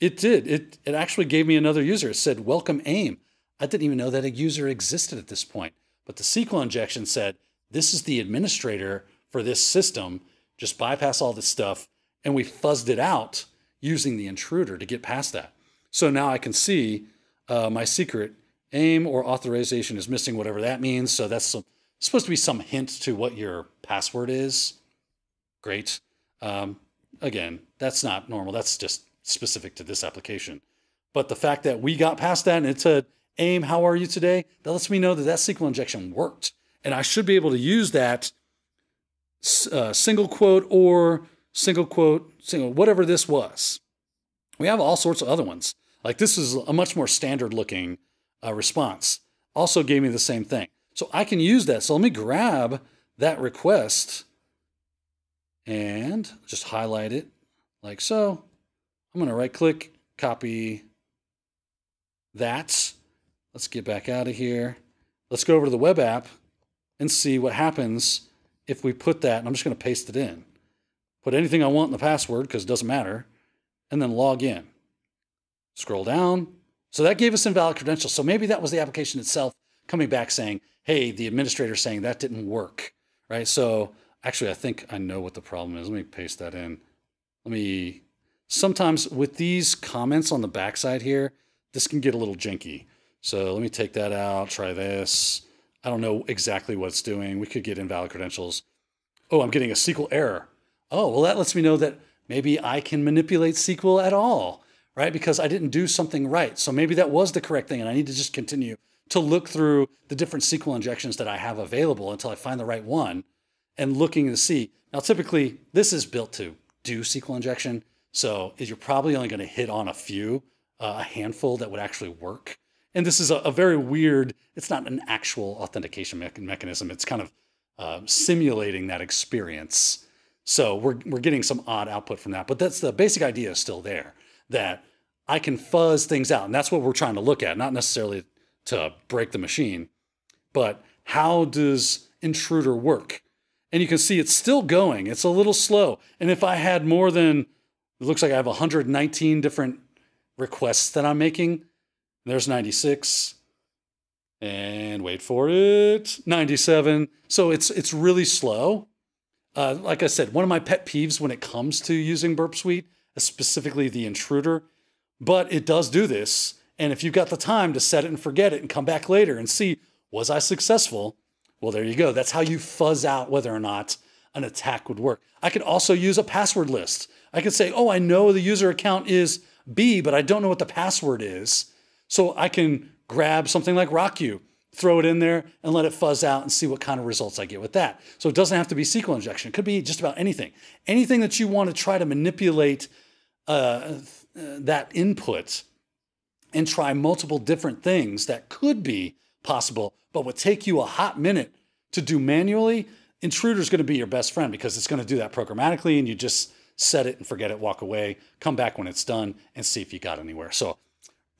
it did. It, it actually gave me another user. It said, welcome AIM. I didn't even know that a user existed at this point. But the SQL injection said, this is the administrator for this system. Just bypass all this stuff. And we fuzzed it out using the intruder to get past that. So now I can see uh, my secret aim or authorization is missing, whatever that means. So that's some, supposed to be some hint to what your password is. Great. Um, again, that's not normal. That's just specific to this application. But the fact that we got past that and it said, AIM, how are you today? That lets me know that that SQL injection worked. And I should be able to use that uh, single quote or single quote, single, whatever this was. We have all sorts of other ones. Like this is a much more standard looking uh, response. Also gave me the same thing. So I can use that. So let me grab that request and just highlight it like so. I'm going to right click, copy that. Let's get back out of here. Let's go over to the web app and see what happens if we put that, and I'm just going to paste it in. Put anything I want in the password because it doesn't matter, and then log in. Scroll down. So that gave us invalid credentials. So maybe that was the application itself coming back saying, hey, the administrator saying that didn't work, right? So actually, I think I know what the problem is. Let me paste that in. Let me, sometimes with these comments on the backside here, this can get a little janky. So let me take that out, try this. I don't know exactly what it's doing. We could get invalid credentials. Oh, I'm getting a SQL error. Oh, well, that lets me know that maybe I can manipulate SQL at all, right? Because I didn't do something right. So maybe that was the correct thing. And I need to just continue to look through the different SQL injections that I have available until I find the right one and looking to see. Now, typically, this is built to do SQL injection. So you're probably only going to hit on a few, uh, a handful that would actually work. And this is a, a very weird, it's not an actual authentication me- mechanism. It's kind of uh, simulating that experience. So we're, we're getting some odd output from that. But that's the basic idea is still there that I can fuzz things out. And that's what we're trying to look at, not necessarily to break the machine, but how does intruder work? And you can see it's still going. It's a little slow. And if I had more than, it looks like I have 119 different requests that I'm making, there's 96. And wait for it, 97. So it's it's really slow. Uh, like I said, one of my pet peeves when it comes to using Burp Suite specifically the intruder, but it does do this. And if you've got the time to set it and forget it and come back later and see, was I successful? Well, there you go. That's how you fuzz out whether or not an attack would work. I could also use a password list. I could say, oh, I know the user account is B, but I don't know what the password is. So I can grab something like RockU, throw it in there, and let it fuzz out and see what kind of results I get with that. So it doesn't have to be SQL injection. It could be just about anything. Anything that you want to try to manipulate uh, that input and try multiple different things that could be possible, but would take you a hot minute to do manually, Intruder is going to be your best friend because it's going to do that programmatically and you just set it and forget it, walk away, come back when it's done and see if you got anywhere. So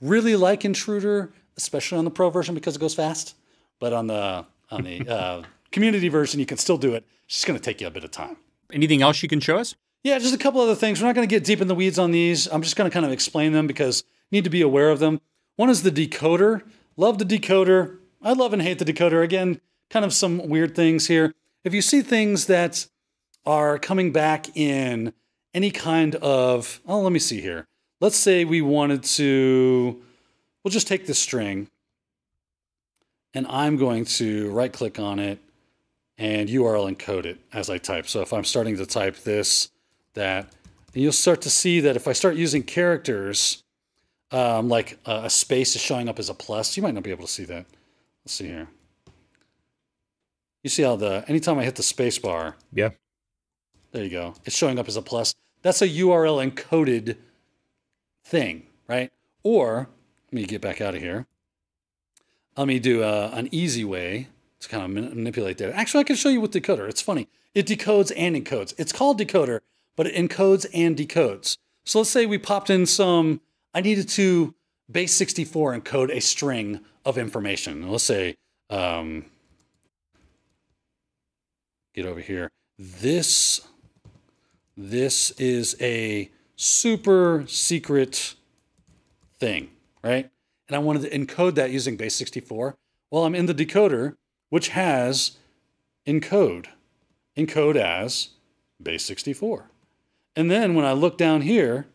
Really like Intruder, especially on the pro version because it goes fast. But on the on the uh, community version, you can still do it. It's just going to take you a bit of time. Anything else you can show us? Yeah, just a couple other things. We're not going to get deep in the weeds on these. I'm just going to kind of explain them because you need to be aware of them. One is the decoder. Love the decoder. I love and hate the decoder. Again, kind of some weird things here. If you see things that are coming back in any kind of, oh, let me see here let's say we wanted to, we'll just take this string and I'm going to right click on it and URL encode it as I type. So if I'm starting to type this, that, and you'll start to see that if I start using characters, um, like a, a space is showing up as a plus, you might not be able to see that. Let's see here. You see how the anytime I hit the space bar, Yeah. there you go. It's showing up as a plus. That's a URL encoded thing, right? Or me get back out of here. Let me do uh, an easy way to kind of manipulate data. Actually, I can show you with decoder. It's funny. It decodes and encodes. It's called decoder, but it encodes and decodes. So let's say we popped in some, I needed to base 64 encode a string of information. Let's say, um, get over here. This, this is a super secret thing, right? And I wanted to encode that using base 64. Well, I'm in the decoder, which has encode, encode as base 64. And then when I look down here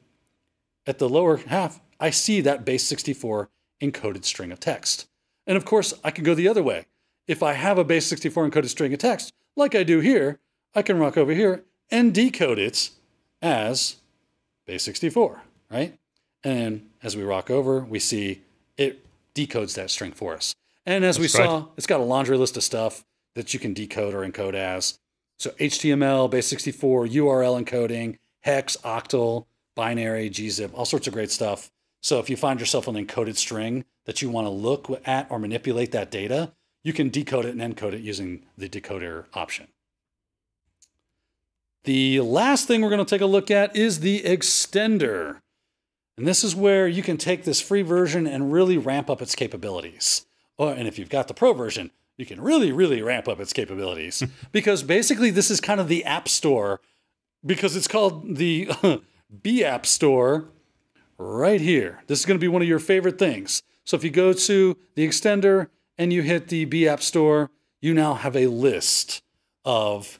at the lower half, I see that base 64 encoded string of text. And of course, I can go the other way. If I have a base 64 encoded string of text, like I do here, I can rock over here and decode it as base 64, right? And as we rock over, we see it decodes that string for us. And as That's we right. saw, it's got a laundry list of stuff that you can decode or encode as. So HTML, base 64, URL encoding, hex, octal, binary, gzip, all sorts of great stuff. So if you find yourself an encoded string that you want to look at or manipulate that data, you can decode it and encode it using the decoder option. The last thing we're going to take a look at is the extender. And this is where you can take this free version and really ramp up its capabilities. Oh, and if you've got the pro version, you can really, really ramp up its capabilities because basically this is kind of the app store because it's called the BApp Store right here. This is going to be one of your favorite things. So if you go to the extender and you hit the BApp Store, you now have a list of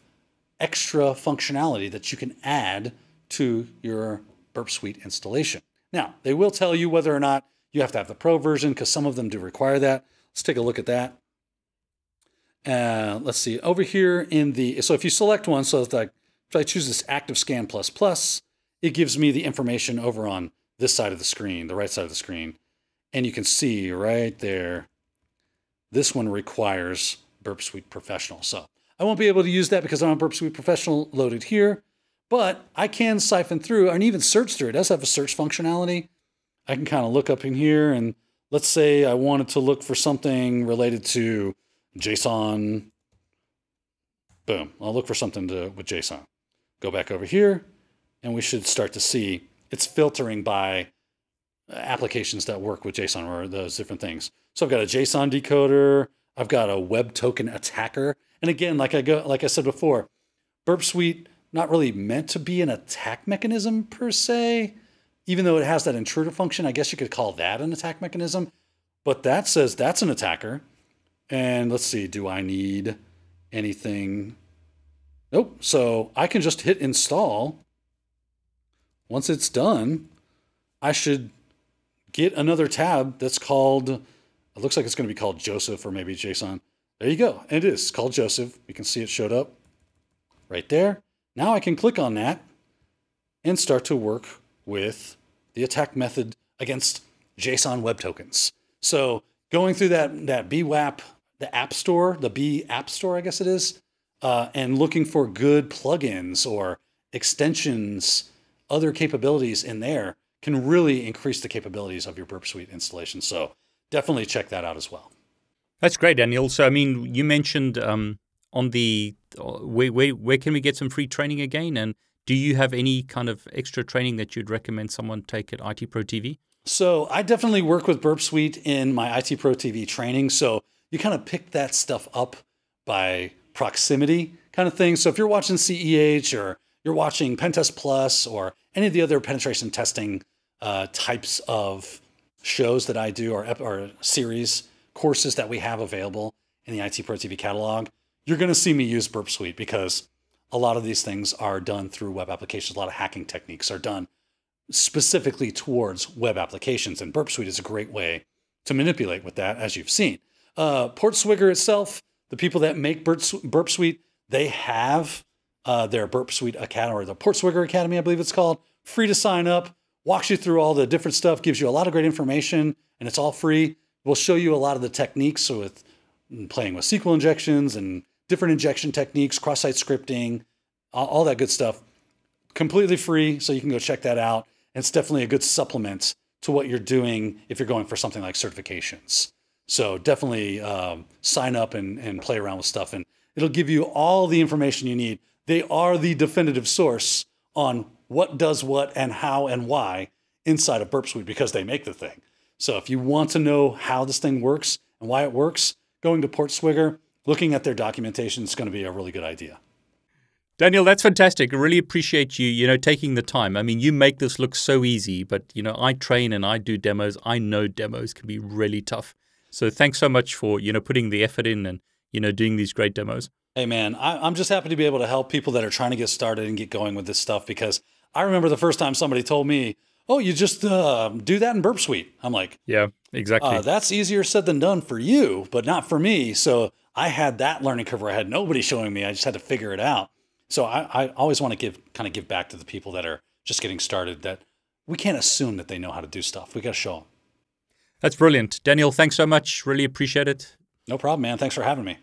extra functionality that you can add to your Burp Suite installation. Now, they will tell you whether or not you have to have the Pro version because some of them do require that. Let's take a look at that. Uh, let's see, over here in the, so if you select one, so if I, if I choose this Active Scan++, plus it gives me the information over on this side of the screen, the right side of the screen. And you can see right there, this one requires Burp Suite Professional. So I won't be able to use that because I don't have Burp Suite Professional loaded here, but I can siphon through and even search through. It does have a search functionality. I can kind of look up in here and let's say I wanted to look for something related to JSON. Boom. I'll look for something to, with JSON. Go back over here and we should start to see it's filtering by applications that work with JSON or those different things. So I've got a JSON decoder, I've got a web token attacker. And again, like I go like I said before, Burp Suite not really meant to be an attack mechanism per se, even though it has that intruder function. I guess you could call that an attack mechanism. But that says that's an attacker. And let's see, do I need anything? Nope. So I can just hit install once it's done, I should get another tab that's called, it looks like it's going to be called Joseph or maybe JSON. There you go. And it is called Joseph. You can see it showed up right there. Now I can click on that and start to work with the attack method against JSON web tokens. So going through that, that BWAP, the app store, the BApp store, I guess it is, uh, and looking for good plugins or extensions other capabilities in there can really increase the capabilities of your Burp Suite installation. So definitely check that out as well. That's great, Daniel. So, I mean, you mentioned um, on the where, where, where can we get some free training again? And do you have any kind of extra training that you'd recommend someone take at IT Pro TV? So, I definitely work with Burp Suite in my ITProTV training. So, you kind of pick that stuff up by proximity kind of thing. So, if you're watching CEH or you're watching Pentest Plus or any of the other penetration testing uh, types of shows that I do or, or series courses that we have available in the ITProTV catalog, you're going to see me use Burp Suite because a lot of these things are done through web applications. A lot of hacking techniques are done specifically towards web applications, and Burp Suite is a great way to manipulate with that, as you've seen. Uh, PortSwigger itself, the people that make Burp, Burp Suite, they have uh, their Burp Suite Academy or the PortSwigger Academy, I believe it's called. Free to sign up, walks you through all the different stuff, gives you a lot of great information, and it's all free. We'll show you a lot of the techniques with playing with SQL injections and different injection techniques, cross site scripting, all, that good stuff. Completely free, so you can go check that out. And it's definitely a good supplement to what you're doing if you're going for something like certifications. So definitely um, sign up and, and play around with stuff, and it'll give you all the information you need. They are the definitive source on what does what and how and why inside of Burp Suite because they make the thing. So if you want to know how this thing works and why it works, going to Portswigger, looking at their documentation is going to be a really good idea. Daniel, that's fantastic. I really appreciate you, you know, taking the time. I mean, you make this look so easy, but you know, I train and I do demos. I know demos can be really tough. So thanks so much for, you know, putting the effort in and, you know, doing these great demos. Hey man, I, am just happy to be able to help people that are trying to get started and get going with this stuff because I remember the first time somebody told me, "Oh, you just uh, do that in Burp Suite." I'm like, "Yeah, exactly." Uh, that's easier said than done for you, but not for me. So I had that learning curve where I had nobody showing me. I just had to figure it out. So I, I always want to give kind of give back to the people that are just getting started. That we can't assume that they know how to do stuff. We got to show them. That's brilliant, Daniel. Thanks so much. Really appreciate it. No problem, man. Thanks for having me.